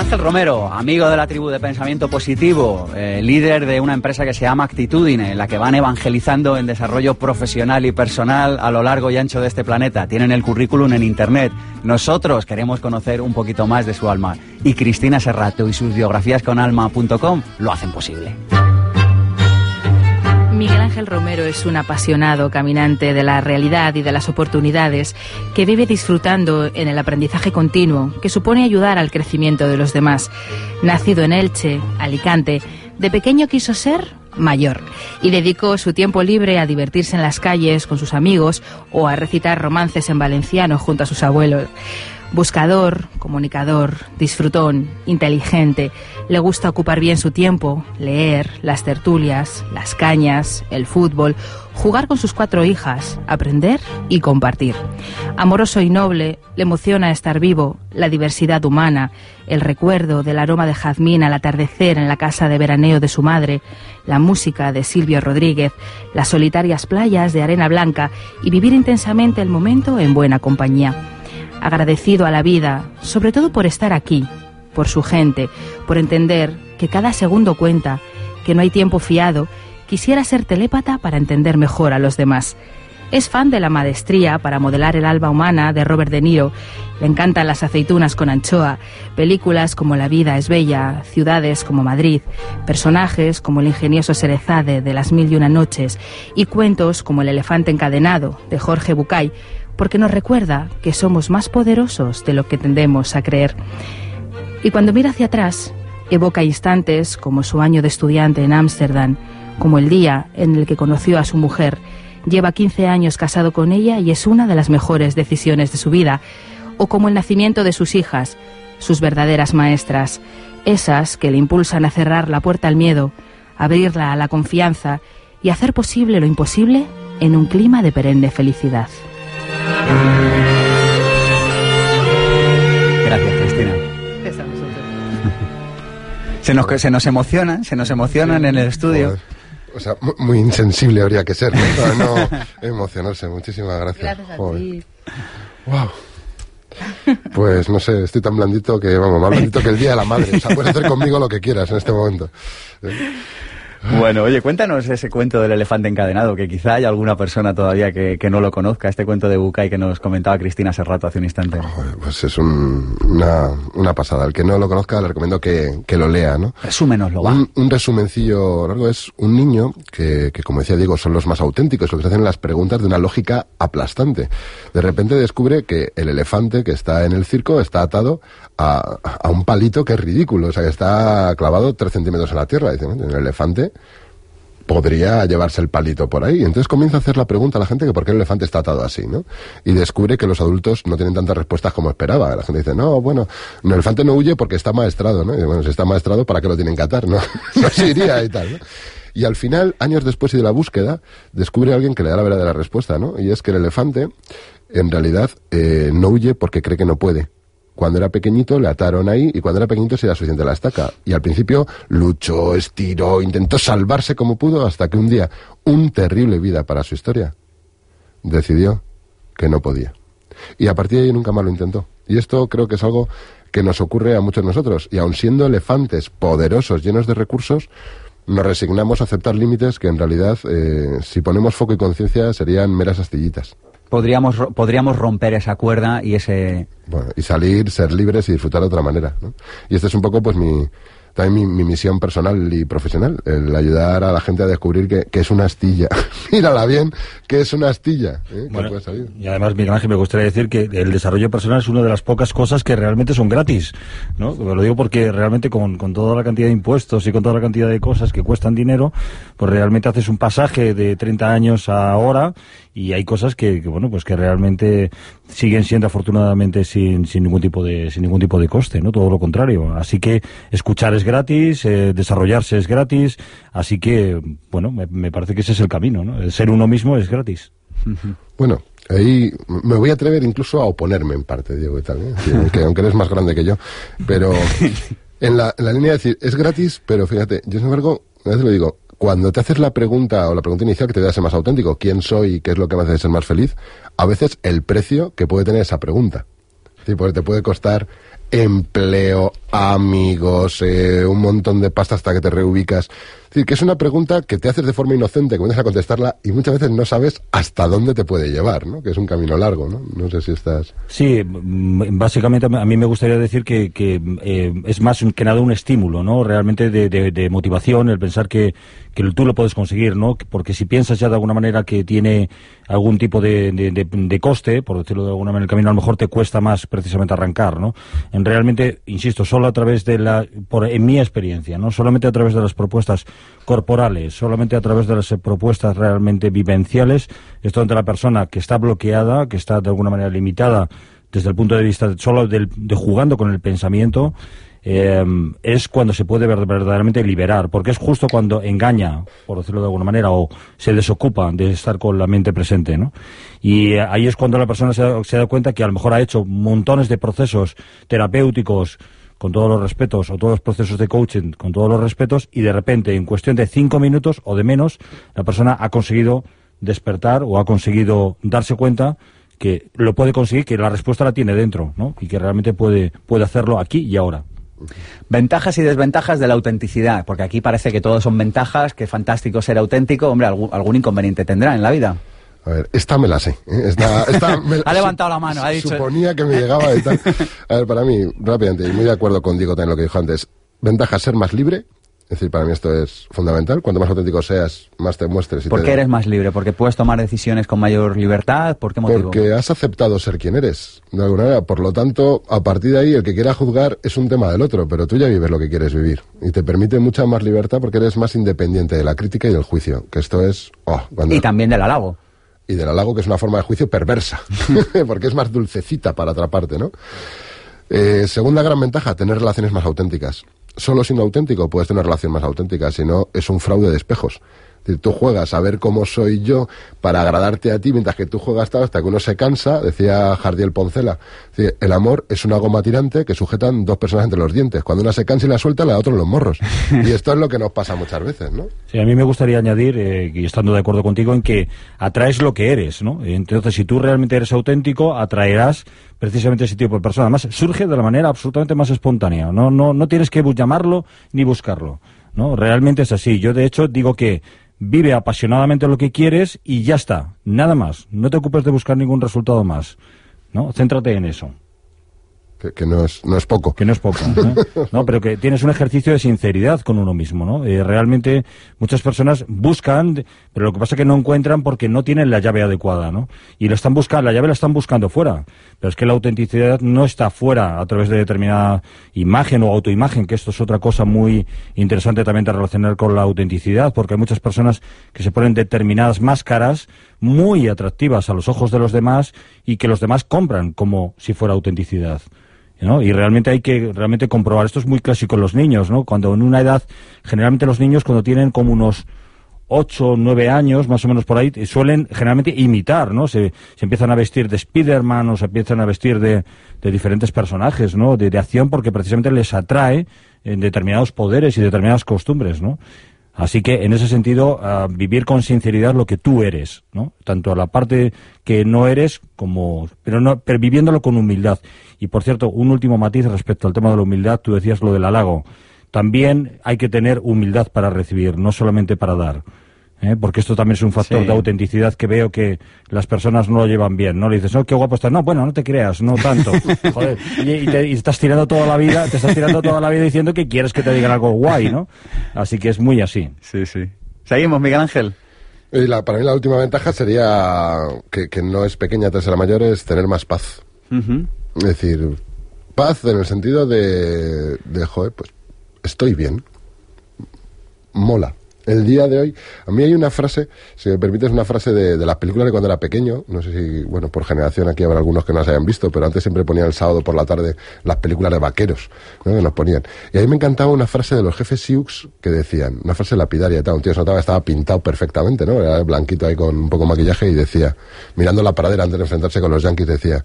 Ángel Romero, amigo de la tribu de pensamiento positivo, eh, líder de una empresa que se llama Actitudine, en la que van evangelizando en desarrollo profesional y personal a lo largo y ancho de este planeta. Tienen el currículum en Internet. Nosotros queremos conocer un poquito más de su alma. Y Cristina Serrato y sus biografías con alma.com lo hacen posible. Miguel Ángel Romero es un apasionado caminante de la realidad y de las oportunidades que vive disfrutando en el aprendizaje continuo que supone ayudar al crecimiento de los demás. Nacido en Elche, Alicante, de pequeño quiso ser mayor y dedicó su tiempo libre a divertirse en las calles con sus amigos o a recitar romances en valenciano junto a sus abuelos. Buscador, comunicador, disfrutón, inteligente, le gusta ocupar bien su tiempo, leer, las tertulias, las cañas, el fútbol, jugar con sus cuatro hijas, aprender y compartir. Amoroso y noble, le emociona estar vivo, la diversidad humana, el recuerdo del aroma de jazmín al atardecer en la casa de veraneo de su madre, la música de Silvio Rodríguez, las solitarias playas de arena blanca y vivir intensamente el momento en buena compañía agradecido a la vida, sobre todo por estar aquí, por su gente, por entender que cada segundo cuenta, que no hay tiempo fiado, quisiera ser telépata para entender mejor a los demás. Es fan de la maestría para modelar el alba humana de Robert De Niro. Le encantan las aceitunas con anchoa, películas como La vida es bella, ciudades como Madrid, personajes como el ingenioso Serezade de Las mil y una noches y cuentos como El elefante encadenado de Jorge Bucay, porque nos recuerda que somos más poderosos de lo que tendemos a creer. Y cuando mira hacia atrás, Evoca instantes como su año de estudiante en Ámsterdam, como el día en el que conoció a su mujer. Lleva 15 años casado con ella y es una de las mejores decisiones de su vida, o como el nacimiento de sus hijas, sus verdaderas maestras, esas que le impulsan a cerrar la puerta al miedo, abrirla a la confianza y hacer posible lo imposible en un clima de perenne felicidad. Gracias, Cristina. <laughs> Se nos, se nos emocionan, se nos emocionan en el estudio. Joder. O sea, mu- muy insensible habría que ser, ¿no? <laughs> Para no emocionarse. Muchísimas gracias. Joder. Wow. Pues no sé, estoy tan blandito que, vamos, más blandito que el Día de la Madre. O sea, puedes hacer conmigo lo que quieras en este momento. Bueno, oye, cuéntanos ese cuento del elefante encadenado, que quizá hay alguna persona todavía que, que no lo conozca, este cuento de Bucay que nos comentaba Cristina hace rato, hace un instante. Joder, Pues es un- una, una pasada. El que no lo conozca, le recomiendo que, que lo lea, ¿no? Resúmenoslo, va. Un, un resumencillo largo es un niño que, que, como decía Diego, son los más auténticos, los que se hacen las preguntas de una lógica aplastante. De repente descubre que el elefante que está en el circo está atado a, un palito que es ridículo, o sea, que está clavado tres centímetros en la tierra. Dice, "Bueno, el elefante podría llevarse el palito por ahí. Entonces comienza a hacer la pregunta a la gente que por qué el elefante está atado así, ¿no? Y descubre que los adultos no tienen tantas respuestas como esperaba. La gente dice, no, bueno, no, el elefante no huye porque está maestrado, ¿no? Y bueno, si está maestrado, ¿para qué lo tienen que atar, no? <laughs> no se iría y tal, ¿no? Y al final, años después y de la búsqueda, descubre a alguien que le da la verdadera respuesta, ¿no? Y es que el elefante, en realidad, eh, no huye porque cree que no puede. Cuando era pequeñito le ataron ahí y cuando era pequeñito se era suficiente la estaca. Y al principio luchó, estiró, intentó salvarse como pudo hasta que un día, un terrible vida para su historia, decidió que no podía. Y a partir de ahí nunca más lo intentó. Y esto creo que es algo que nos ocurre a muchos de nosotros. Y aun siendo elefantes poderosos, llenos de recursos, nos resignamos a aceptar límites que en realidad, eh, si ponemos foco y conciencia, serían meras astillitas. Podríamos, ro- podríamos romper esa cuerda y ese... Bueno, y salir, ser libres y disfrutar de otra manera. ¿no? Y esta es un poco, pues, mi, también mi, mi misión personal y profesional, el ayudar a la gente a descubrir que, que es una astilla. <laughs> Mírala bien, que es una astilla. ¿eh? que Bueno, puede salir. y además, Miguel Ángel, me gustaría decir que el desarrollo personal es una de las pocas cosas que realmente son gratis, ¿no? Lo digo porque realmente con, con toda la cantidad de impuestos y con toda la cantidad de cosas que cuestan dinero, pues realmente haces un pasaje de 30 años a ahora y hay cosas que, que, bueno, pues que realmente siguen siendo afortunadamente sin, sin ningún tipo de sin ningún tipo de coste, ¿no? Todo lo contrario. Así que escuchar es gratis, eh, desarrollarse es gratis, así que, bueno, me, me parece que ese es el camino, ¿no? Ser uno mismo es gratis. <laughs> Bueno, ahí me voy a atrever incluso a oponerme en parte, Diego, y tal, ¿eh? <laughs> Que aunque eres más grande que yo. Pero <laughs> en la, en la línea de decir, es gratis, pero fíjate, yo sin embargo, a veces lo digo, cuando te haces la pregunta o la pregunta inicial que te da ser más auténtico, ¿quién soy y qué es lo que me hace ser más feliz? A veces el precio que puede tener esa pregunta. Sí, porque te puede costar empleo, amigos, eh, un montón de pasta hasta que te reubicas. Decir, que es una pregunta que te haces de forma inocente, comienzas a contestarla y muchas veces no sabes hasta dónde te puede llevar, ¿no? Que es un camino largo, ¿no? No sé si estás... Sí, básicamente a mí me gustaría decir que, que, eh, es más que nada un estímulo, ¿no? Realmente de, de- de motivación, el pensar que, que tú lo puedes conseguir, ¿no? Porque si piensas ya de alguna manera que tiene algún tipo de- de coste, por decirlo de alguna manera, el camino a lo mejor te cuesta más precisamente arrancar, ¿no? En realmente, insisto, solo a través de la, por, en mi experiencia, ¿no? Solamente a través de las propuestas corporales, solamente a través de las propuestas realmente vivenciales, es donde la persona que está bloqueada, que está de alguna manera limitada desde el punto de vista solo del- de jugando con el pensamiento, eh, es cuando se puede ver- verdaderamente liberar, porque es justo cuando engaña, por decirlo de alguna manera, o se desocupa de estar con la mente presente, ¿no? Y eh, ahí es cuando la persona se se da cuenta que a lo mejor ha hecho montones de procesos terapéuticos, con todos los respetos, o todos los procesos de coaching, con todos los respetos, y de repente, en cuestión de cinco minutos o de menos, la persona ha conseguido despertar o ha conseguido darse cuenta que lo puede conseguir, que la respuesta la tiene dentro, ¿no? Y que realmente puede, puede hacerlo aquí y ahora. Ventajas y desventajas de la autenticidad, porque aquí parece que todo son ventajas, que fantástico ser auténtico, hombre, algún, algún inconveniente tendrá en la vida. A ver, esta me la sé. ¿eh? Esta, esta <laughs> me- Ha levantado la mano, ha dicho- Suponía que me llegaba y tal. A ver, para mí, rápidamente, y muy de acuerdo con Diego también lo que dijo antes. Ventaja, ser más libre. Es decir, para mí esto es fundamental. Cuanto más auténtico seas, más te muestres. Y ¿Por te- qué eres más libre? ¿Porque puedes tomar decisiones con mayor libertad? ¿Por qué motivo? Porque has aceptado ser quien eres, de alguna manera. Por lo tanto, a partir de ahí, el que quiera juzgar es un tema del otro, pero tú ya vives lo que quieres vivir. Y te permite mucha más libertad porque eres más independiente de la crítica y del juicio. Que esto es. oh, cuando- Y también del halago. Y del halago, que es una forma de juicio perversa, <laughs> porque es más dulcecita para otra parte, ¿no? Eh, segunda gran ventaja, tener relaciones más auténticas. Solo siendo auténtico puedes tener relación más auténtica, si no es un fraude de espejos. Tú juegas a ver cómo soy yo para agradarte a ti, mientras que tú juegas hasta que uno se cansa, decía Jardiel Poncela. El amor es una goma tirante que sujetan dos personas entre los dientes. Cuando una se cansa y la suelta, la otra en los morros. <laughs> Y esto es lo que nos pasa muchas veces, ¿no? Sí, a mí me gustaría añadir, eh, y estando de acuerdo contigo, en que atraes lo que eres, ¿no? Entonces, si tú realmente eres auténtico, atraerás precisamente ese tipo de persona. Además, surge de la manera absolutamente más espontánea. No, no, no tienes que llamarlo ni buscarlo, ¿no? Realmente es así. Yo, de hecho, digo que vive apasionadamente lo que quieres y ya está. Nada más. No te ocupes de buscar ningún resultado más, ¿no? Céntrate en eso. Que, que no, es, no es poco. Que no es poco, ¿no? <laughs> No, pero que tienes un ejercicio de sinceridad con uno mismo, ¿no? Eh, realmente muchas personas buscan, pero lo que pasa es que no encuentran porque no tienen la llave adecuada, ¿no? Y lo están buscando, la llave la están buscando fuera. Pero es que la autenticidad no está fuera a través de determinada imagen o autoimagen, que esto es otra cosa muy interesante también de relacionar con la autenticidad, porque hay muchas personas que se ponen determinadas máscaras muy atractivas a los ojos de los demás y que los demás compran como si fuera autenticidad. ¿No? Y realmente hay que realmente comprobar. Esto es muy clásico en los niños, ¿no? Cuando en una edad, generalmente los niños cuando tienen como unos ocho o nueve años, más o menos por ahí, suelen generalmente imitar, ¿no? Se, se empiezan a vestir de Spiderman o se empiezan a vestir de, de diferentes personajes, ¿no? De, de acción porque precisamente les atrae en determinados poderes y determinadas costumbres, ¿no? Así que, en ese sentido, ah, vivir con sinceridad lo que tú eres, ¿no? Tanto la parte que no eres como... Pero, no, pero viviéndolo con humildad. Y, por cierto, un último matiz respecto al tema de la humildad. Tú decías lo del halago. También hay que tener humildad para recibir, no solamente para dar. ¿Eh? Porque esto también es un factor Sí. de autenticidad que veo que las personas no lo llevan bien. No le dices, no, qué guapo estás. No, bueno, no te creas, no tanto. <laughs> Joder. Y, y te y estás tirando toda la vida, te estás tirando toda la vida diciendo que quieres que te digan algo guay, ¿no? Así que es muy así. Sí, sí. Seguimos, Miguel Ángel. Y la- para mí la última ventaja sería, que, que no es pequeña, tras la mayor, es tener más paz. Es decir, paz en el sentido de, de joder, pues estoy bien. Mola. El día de hoy, a mí hay una frase, si me permites, una frase de, las películas de cuando era pequeño. No sé si, bueno, por generación aquí habrá algunos que no las hayan visto, pero antes siempre ponían el sábado por la tarde las películas de vaqueros, ¿no? que nos ponían. Y a mí me encantaba una frase de los jefes Sioux que decían, una frase lapidaria y tal. Un tío se notaba estaba pintado perfectamente, ¿no? Era blanquito ahí con un poco de maquillaje y decía, mirando la pradera antes de enfrentarse con los yankees, decía,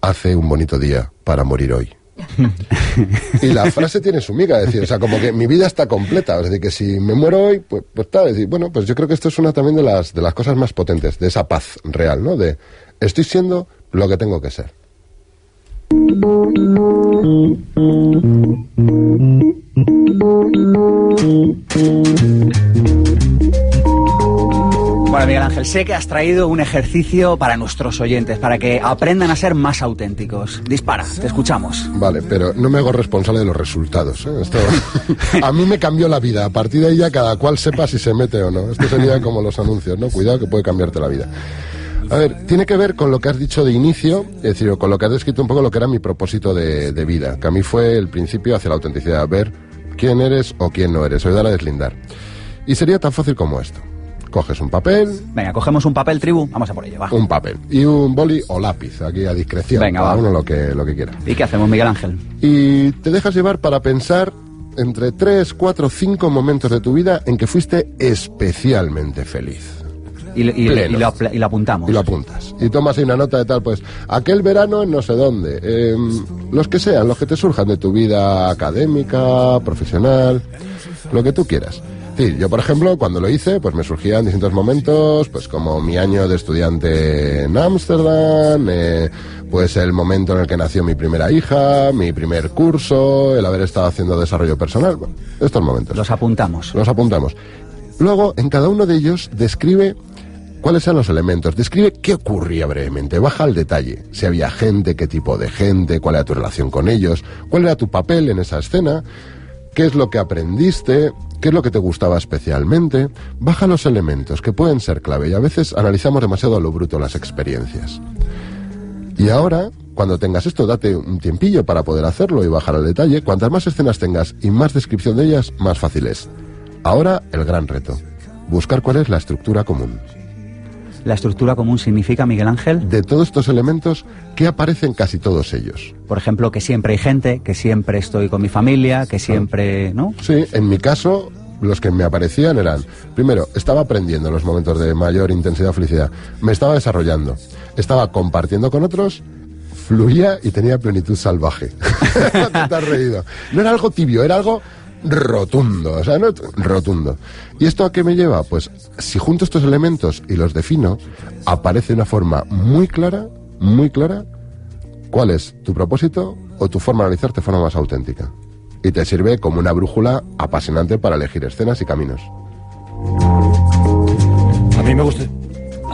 hace un bonito día para morir hoy. <laughs> y la frase tiene su miga, es decir, o sea, como que mi vida está completa, es decir, que si me muero hoy, pues, pues tal, es decir, bueno, pues yo creo que esto es una también de las, de las cosas más potentes, de esa paz real, ¿no? De estoy siendo lo que tengo que ser. Bueno, Miguel Ángel, sé que has traído un ejercicio para nuestros oyentes, para que aprendan a ser más auténticos. Dispara, te escuchamos. Vale, pero no me hago responsable de los resultados. ¿eh? Esto <laughs> a mí me cambió la vida. A partir de ahí ya cada cual sepa si se mete o no. Esto sería <laughs> como los anuncios, ¿no? Cuidado que puede cambiarte la vida. A ver, tiene que ver con lo que has dicho de inicio, es decir, con lo que has descrito un poco lo que era mi propósito de, de vida, que a mí fue el principio hacia la autenticidad, ver quién eres o quién no eres, ayudar a deslindar. Y sería tan fácil como esto. Coges un papel, Venga, cogemos un papel, tribu, vamos a por ello, va. un papel y un boli o lápiz, aquí a discreción, Venga, cada va. uno lo que, lo que quiera. ¿Y qué hacemos, Miguel Ángel? y te dejas llevar para pensar entre tres, cuatro, cinco momentos de tu vida en que fuiste especialmente feliz. Y, y- y lo, y lo apuntamos. Y lo apuntas. Y tomas ahí una nota de tal, pues, aquel verano en no sé dónde. em, los que sean, los que te surjan de tu vida académica, profesional, lo que tú quieras. Sí, yo por ejemplo, cuando lo hice, pues me surgían distintos momentos, pues como mi año de estudiante en Ámsterdam, eh, pues el momento en el que nació mi primera hija, mi primer curso, el haber estado haciendo desarrollo personal, bueno, estos momentos. Los apuntamos. Los apuntamos. Luego, en cada uno de ellos, describe cuáles eran los elementos, describe qué ocurría brevemente, baja al detalle. Si había gente, qué tipo de gente, cuál era tu relación con ellos, cuál era tu papel en esa escena. qué es lo que aprendiste, qué es lo que te gustaba especialmente. Baja los elementos que pueden ser clave y a veces analizamos demasiado a lo bruto las experiencias. Y ahora, cuando tengas esto, date un tiempillo para poder hacerlo y bajar al detalle. Cuantas más escenas tengas y más descripción de ellas, más fácil es. Ahora, el gran reto. Buscar cuál es la estructura común. La estructura común significa, Miguel Ángel, De todos estos elementos, ¿qué aparecen casi todos ellos? por ejemplo, que siempre hay gente, que siempre estoy con mi familia, que siempre, ¿no? Sí, en mi caso, los que me aparecían eran, primero, estaba aprendiendo en los momentos de mayor intensidad o felicidad, me estaba desarrollando, estaba compartiendo con otros, fluía y tenía plenitud salvaje. <laughs> Te has reído. No era algo tibio, era algo rotundo, o sea, no, rotundo. ¿Y esto a qué me lleva? Pues si junto estos elementos y los defino, aparece una forma muy clara, muy clara, cuál es tu propósito o tu forma de analizarte de forma más auténtica. Y te sirve como una brújula apasionante para elegir escenas y caminos. A mí me gusta.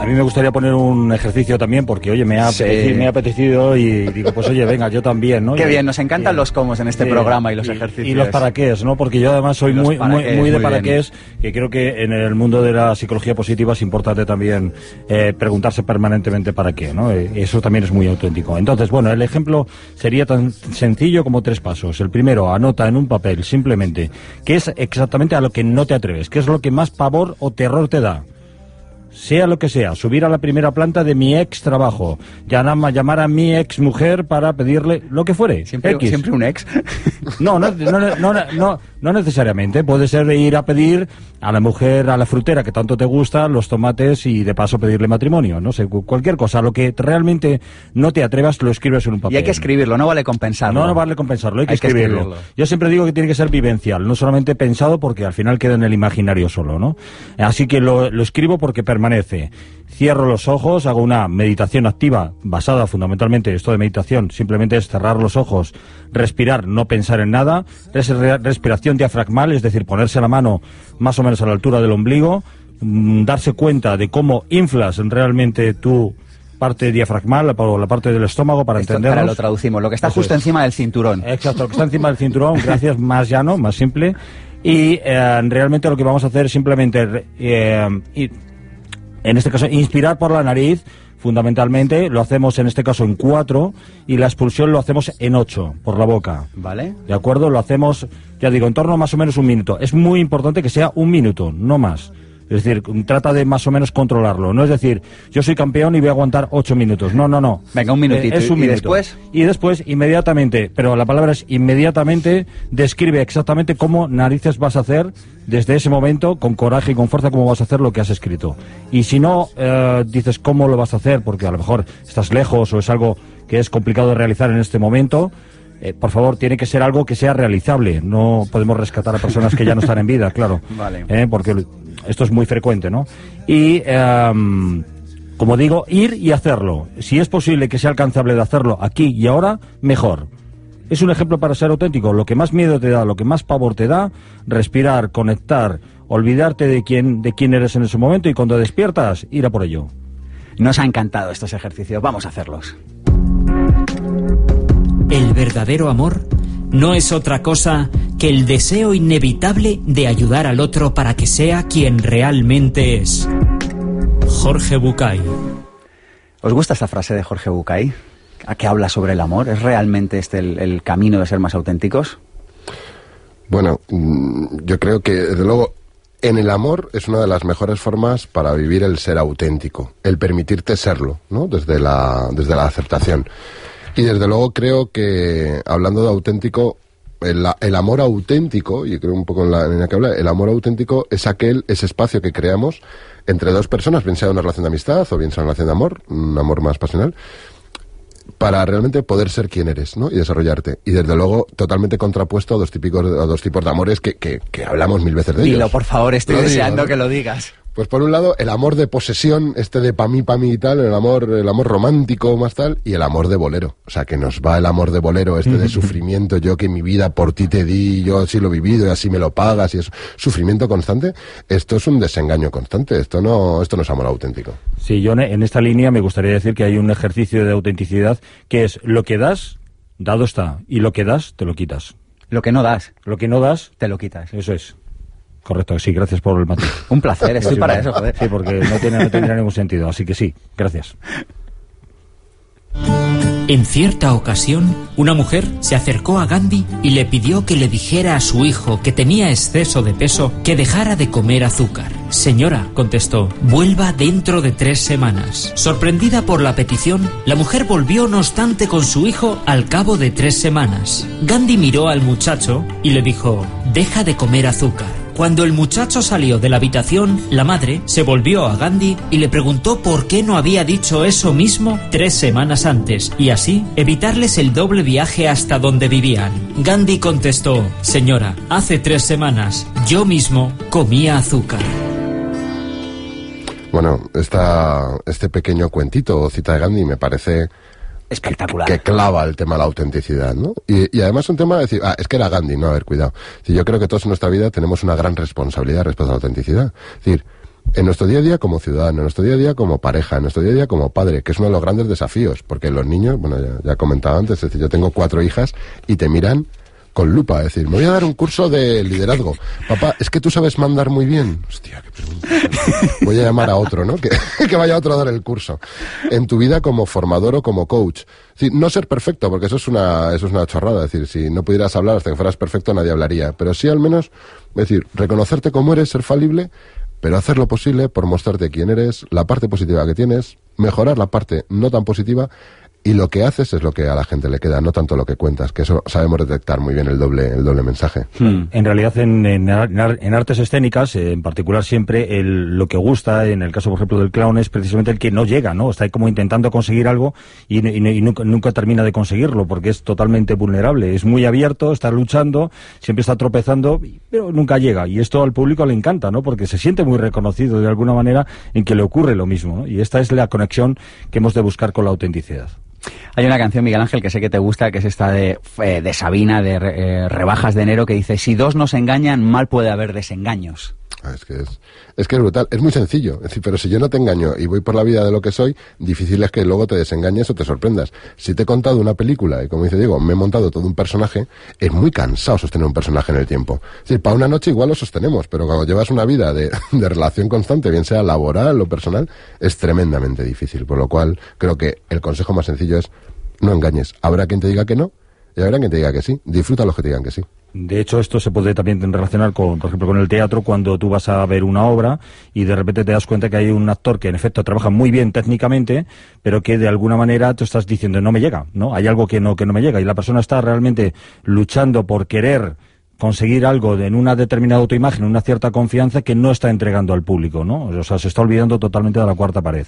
A mí me gustaría poner un ejercicio también porque, oye, me ha, Sí. apetecido, me ha apetecido y digo, pues oye, venga, yo también, ¿no? Qué bien, nos encantan los comos en este sí, programa y los y- ejercicios. Y los para qué ¿no? Porque yo además soy muy, muy, muy de muy para bien. que creo que en el mundo de la psicología positiva es importante también eh, preguntarse permanentemente para qué, ¿no? Eh, Eso también es muy auténtico. Entonces, bueno, el ejemplo sería tan sencillo como tres pasos. El primero, anota en un papel simplemente qué es exactamente a lo que no te atreves, qué es lo que más pavor o terror te da sea lo que sea, subir a la primera planta de mi ex trabajo, llamar, llamar a mi ex mujer para pedirle lo que fuere. Siempre, X. siempre un ex. <laughs> No, no, no, no, no, necesariamente. Puede ser ir a pedir a la mujer, a la frutera que tanto te gusta, los tomates y de paso pedirle matrimonio. No sé, cu- cualquier cosa. Lo que realmente no te atrevas, lo escribes en un papel. y hay que escribirlo, no vale compensarlo. No, no vale compensarlo, hay que, Hay que escribirlo. escribirlo. Yo siempre digo que tiene que ser vivencial, no solamente pensado porque al final queda en el imaginario solo, ¿no? Así que lo, lo escribo porque permanece. Cierro los ojos, hago una meditación activa basada fundamentalmente, esto de meditación simplemente es cerrar los ojos, respirar, no pensar en nada, re- respiración diafragmal, es decir, ponerse la mano más o menos a la altura del ombligo, mm, darse cuenta de cómo inflas realmente tu parte diafragmal o la parte del estómago para Esto, entendernos. ahora lo traducimos. Lo que está Eso justo es. encima del cinturón. Exacto, lo que está encima del <laughs> cinturón, gracias, más llano, más simple. Y eh, realmente lo que vamos a hacer es simplemente, eh, en este caso, inspirar por la nariz, fundamentalmente, lo hacemos en este caso en cuatro, y la expulsión lo hacemos en ocho, por la boca. ¿Vale? ¿De acuerdo? Lo hacemos, ya digo, en torno a más o menos un minuto. Es muy importante que sea un minuto, no más. Es decir, trata de más o menos controlarlo. No es decir, yo soy campeón y voy a aguantar ocho minutos. No, no, no. Venga, un minutito. Eh, es un ¿Y minuto. después? Y después, inmediatamente, pero la palabra es inmediatamente, describe exactamente cómo narices vas a hacer desde ese momento, con coraje y con fuerza, cómo vas a hacer lo que has escrito. Y si no eh, dices cómo lo vas a hacer, porque a lo mejor estás lejos o es algo que es complicado de realizar en este momento, eh, por favor, tiene que ser algo que sea realizable. No podemos rescatar a personas que ya no están en vida, claro. <laughs> Vale. Eh, porque esto es muy frecuente, ¿no? Y, em, como digo, ir y hacerlo. Si es posible que sea alcanzable de hacerlo aquí y ahora, mejor. Es un ejemplo para ser auténtico. Lo que más miedo te da, lo que más pavor te da, respirar, conectar, olvidarte de quién, de quién eres en ese momento y cuando despiertas, ir a por ello. Nos ha encantado estos ejercicios. Vamos a hacerlos. El verdadero amor no es otra cosa que el deseo inevitable de ayudar al otro para que sea quien realmente es. Jorge Bucay. ¿Os gusta esta frase de Jorge Bucay? ¿A qué habla sobre el amor? ¿Es realmente este el, el camino de ser más auténticos? Bueno, mm, yo creo que, desde luego, en el amor es una de las mejores formas para vivir el ser auténtico, el permitirte serlo, ¿no? Desde la, desde la aceptación. Y desde luego creo que, hablando de auténtico, el, el amor auténtico, y creo un poco en la, la que habla, el amor auténtico es aquel, ese espacio que creamos entre dos personas, bien sea una relación de amistad o bien sea una relación de amor, un amor más pasional, para realmente poder ser quien eres, ¿no? Y desarrollarte. Y desde luego, totalmente contrapuesto a dos, típicos, a dos tipos de amores que, que, que hablamos mil veces de ellos. Dilo, por favor, estoy Lo digo, deseando ¿no? que lo digas. Pues por un lado, el amor de posesión, este de pa' mí, pa' mí y tal, el amor, el amor romántico más tal, y el amor de bolero. O sea, que nos va el amor de bolero, este de <laughs> sufrimiento, yo que mi vida por ti te di, yo así lo he vivido y así me lo pagas, y es sufrimiento constante. Esto es un desengaño constante, esto no, esto no es amor auténtico. Sí, yo en- en esta línea me gustaría decir que hay un ejercicio de autenticidad que es lo que das, dado está, y lo que das, te lo quitas. Lo que no das, Lo que no das, te lo quitas. eso es. Correcto, sí, gracias por el matiz. Un placer, estoy Sí, para eso, joder. Sí, porque no, tiene, no tendría ningún sentido, así que sí, gracias. En cierta ocasión, una mujer se acercó a Gandhi y le pidió que le dijera a su hijo que tenía exceso de peso que dejara de comer azúcar. Señora, contestó, vuelva dentro de tres semanas. Sorprendida por la petición, la mujer volvió no obstante con su hijo al cabo de tres semanas. Gandhi miró al muchacho y le dijo, deja de comer azúcar. Cuando el muchacho salió de la habitación, la madre se volvió a Gandhi y le preguntó por qué no había dicho eso mismo tres semanas antes y así evitarles el doble viaje hasta donde vivían. Gandhi contestó, Señora, hace tres semanas yo mismo comía azúcar. Bueno, esta, este pequeño cuentito o cita de Gandhi me parece Espectacular. que clava el tema de la autenticidad, ¿no? Y, y además un tema de decir, ah, es que era Gandhi, no, a ver, cuidado. Si yo creo que todos en nuestra vida tenemos una gran responsabilidad respecto a la autenticidad. Es decir, en nuestro día a día como ciudadano, en nuestro día a día como pareja, en nuestro día a día como padre, que es uno de los grandes desafíos, porque los niños, bueno, ya, ya he comentado antes, es decir, yo tengo cuatro hijas y te miran con lupa, es decir, me voy a dar un curso de liderazgo. Papá, es que tú sabes mandar muy bien. Hostia, qué. Voy a llamar a otro, ¿no? Que, <laughs> que vaya otro a dar el curso. En tu vida como formador o como coach. No ser perfecto, porque eso es una, eso es una chorrada. Es decir, si no pudieras hablar hasta que fueras perfecto, nadie hablaría. Pero sí al menos, es decir, reconocerte como eres, ser falible, pero hacer lo posible por mostrarte quién eres, la parte positiva que tienes, mejorar la parte no tan positiva y lo que haces es lo que a la gente le queda, no tanto lo que cuentas, que eso sabemos detectar muy bien el doble, el doble mensaje. En realidad, en, en en artes escénicas, eh, en particular, siempre el- lo que gusta, en el caso, por ejemplo, del clown, es precisamente el que no llega, ¿no? Está como intentando conseguir algo y, y- y nunca, nunca termina de conseguirlo, porque es totalmente vulnerable. Es muy abierto, está luchando, siempre está tropezando, pero nunca llega. Y esto al público le encanta, ¿no? Porque se siente muy reconocido de alguna manera en que le ocurre lo mismo, ¿no? Y esta es la conexión que hemos de buscar con la autenticidad. Hay una canción, Miguel Ángel, que sé que te gusta, que es esta de, eh, Sabina, de eh, Rebajas de Enero, que dice, si dos nos engañan, mal puede haber desengaños. Ah, Es que es, que es brutal, es muy sencillo. Pero si yo no te engaño y voy por la vida de lo que soy, difícil es que luego te desengañes o te sorprendas. Si te he contado una película y como dice Diego, me he montado todo un personaje, es muy cansado sostener un personaje en el tiempo. Es decir, para una noche igual lo sostenemos, pero cuando llevas una vida de, <laughs> de relación constante, bien sea laboral o personal, es tremendamente difícil. Por lo cual, creo que el consejo más sencillo no engañes. Habrá quien te diga que no y habrá quien te diga que sí. Disfruta los que te digan que sí. De hecho, esto se puede también relacionar con, por ejemplo, con el teatro, cuando tú vas a ver una obra y de repente te das cuenta que hay un actor que en efecto trabaja muy bien técnicamente, pero que de alguna manera tú estás diciendo no me llega, ¿no? Hay algo que no, que no me llega y la persona está realmente luchando por querer conseguir algo en una determinada autoimagen, una cierta confianza que no está entregando al público, ¿no? O sea, se está olvidando totalmente de la cuarta pared,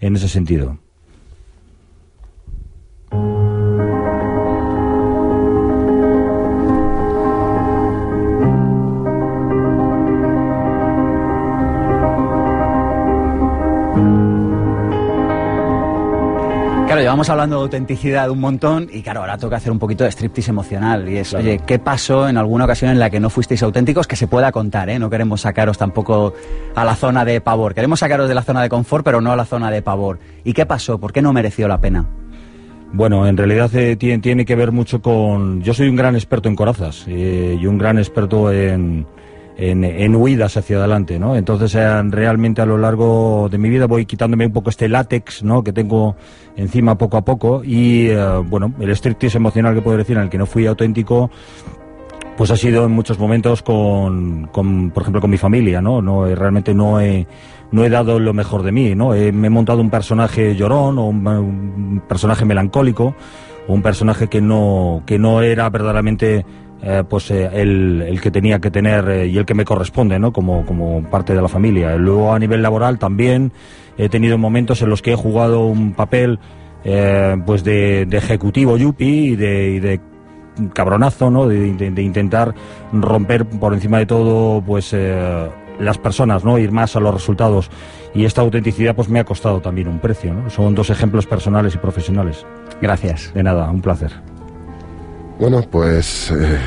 en ese sentido. Llevamos hablando de autenticidad un montón y claro, ahora toca hacer un poquito de striptease emocional. Y es, oye, ¿qué pasó en alguna ocasión en la que no fuisteis auténticos? Que se pueda contar, ¿eh? No queremos sacaros tampoco a la zona de pavor. Queremos sacaros de la zona de confort, pero no a la zona de pavor. ¿Y qué pasó? ¿Por qué no mereció la pena? Bueno, en realidad eh, tiene, tiene que ver mucho con... Yo soy un gran experto en corazas eh, y un gran experto en, en, en huidas hacia adelante, ¿no? Entonces, eh, realmente a lo largo de mi vida voy quitándome un poco este látex, ¿no? Que tengo encima poco a poco y, eh, bueno, el striptease emocional que puedo decir en el que no fui auténtico, pues ha sido en muchos momentos con, con, por ejemplo, con mi familia, ¿no? no eh, realmente no he, no he dado lo mejor de mí, ¿no? He- me he montado un personaje llorón o un, un personaje melancólico o un personaje que no, que no era verdaderamente eh, pues eh, el, el que tenía que tener eh, y el que me corresponde, ¿no? Como, como parte de la familia. Luego a nivel laboral también he tenido momentos en los que he jugado un papel pues de, de ejecutivo yuppie y de, y de cabronazo, ¿no? De, de- intentar romper por encima de todo, pues las personas, ¿no? Ir más a los resultados. Y esta autenticidad, pues me ha costado también un precio, ¿no? Son dos ejemplos personales y profesionales. Gracias. De nada, un placer. Bueno, pues eh,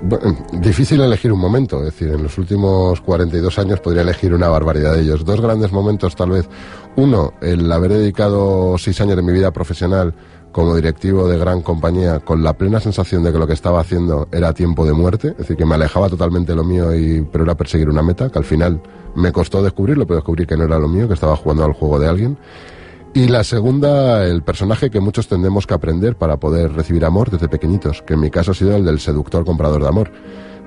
bueno, difícil elegir un momento, es decir, en los últimos 42 años podría elegir una barbaridad de ellos. Dos grandes momentos tal vez, Uno, el haber dedicado seis años de mi vida profesional como directivo de gran compañía con la plena sensación de que lo que estaba haciendo era tiempo de muerte, es decir, que me alejaba totalmente de lo mío, y, pero era perseguir una meta, que al final me costó descubrirlo, pero descubrí que no era lo mío, que estaba jugando al juego de alguien. Y la segunda, el personaje que muchos tendremos que aprender para poder recibir amor desde pequeñitos, que en mi caso ha sido el del seductor comprador de amor.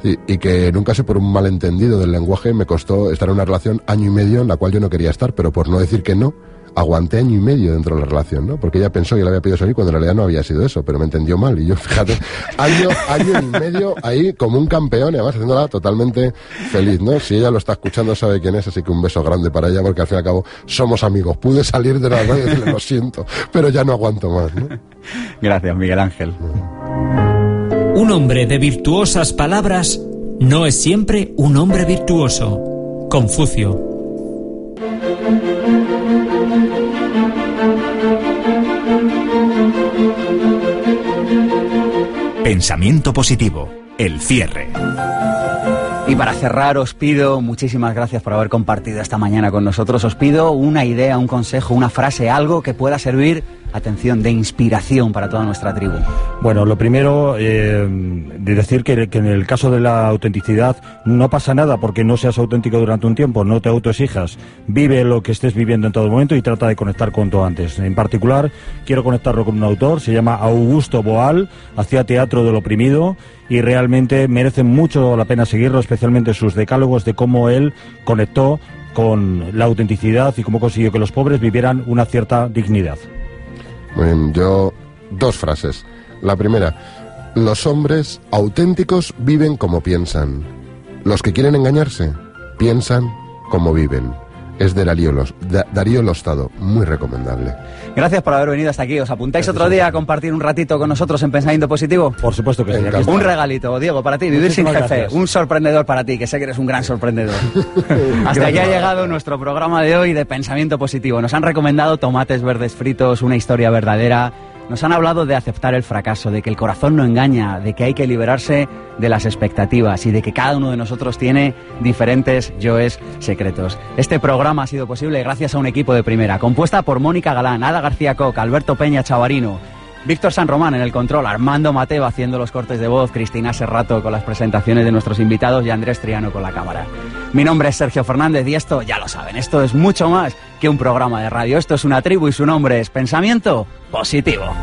Y, y, que nunca sé por un malentendido del lenguaje me costó estar en una relación año y medio en la cual yo no quería estar, pero por no decir que no, aguanté año y medio dentro de la relación, ¿no? Porque ella pensó que le había pedido salir cuando en realidad no había sido eso, pero me entendió mal. Y yo, <laughs> fíjate, año, año y medio ahí como un campeón y además haciéndola totalmente feliz, ¿no? Si ella lo está escuchando sabe quién es, así que un beso grande para ella porque al fin y al cabo somos amigos. Pude salir de la radio y decirle lo siento, pero ya no aguanto más, ¿no? Gracias, Miguel Ángel. Un hombre de virtuosas palabras no es siempre un hombre virtuoso. Confucio. Pensamiento positivo. El cierre. Y para cerrar os pido, muchísimas gracias por haber compartido esta mañana con nosotros, os pido una idea, un consejo, una frase, algo que pueda servir, atención, de inspiración para toda nuestra tribu. Bueno, lo primero, eh, de decir que, que, en el caso de la autenticidad no pasa nada porque no seas auténtico durante un tiempo, no te autoexijas, vive lo que estés viviendo en todo momento y trata de conectar cuanto antes. En particular, quiero conectarlo con un autor, se llama Augusto Boal, hacía teatro del oprimido y realmente merece mucho la pena seguirlo, especialmente sus decálogos de cómo él conectó con la autenticidad y cómo consiguió que los pobres vivieran una cierta dignidad. Muy bien, yo dos frases. La primera, los hombres auténticos viven como piensan. Los que quieren engañarse piensan como viven. Es de Darío, Los, da, Darío Lostado, muy recomendable. Gracias por haber venido hasta aquí. ¿Os apuntáis Gracias otro día a compartir un ratito con nosotros en Pensamiento Positivo? Por supuesto que sí. Un regalito, Diego, para ti, vivir Muchísimas sin jefe. Gracias. Un sorprendedor para ti, que sé que eres un gran sorprendedor. <laughs> hasta aquí ha llegado nuestro programa de hoy de Pensamiento Positivo. Nos han recomendado tomates verdes fritos, una historia verdadera nos han hablado de aceptar el fracaso, de que el corazón no engaña, de que hay que liberarse de las expectativas y de que cada uno de nosotros tiene diferentes yoes secretos. Este programa ha sido posible gracias a un equipo de primera, compuesta por Mónica Galán, Ada García Coca, Alberto Peña Chavarino, Víctor San Román en el control, Armando Mateo haciendo los cortes de voz, Cristina Serrato con las presentaciones de nuestros invitados y Andrés Triano con la cámara. Mi nombre es Sergio Fernández y esto, ya lo saben, esto es mucho más que un programa de radio. Esto es una tribu y su nombre es Pensamiento Positivo.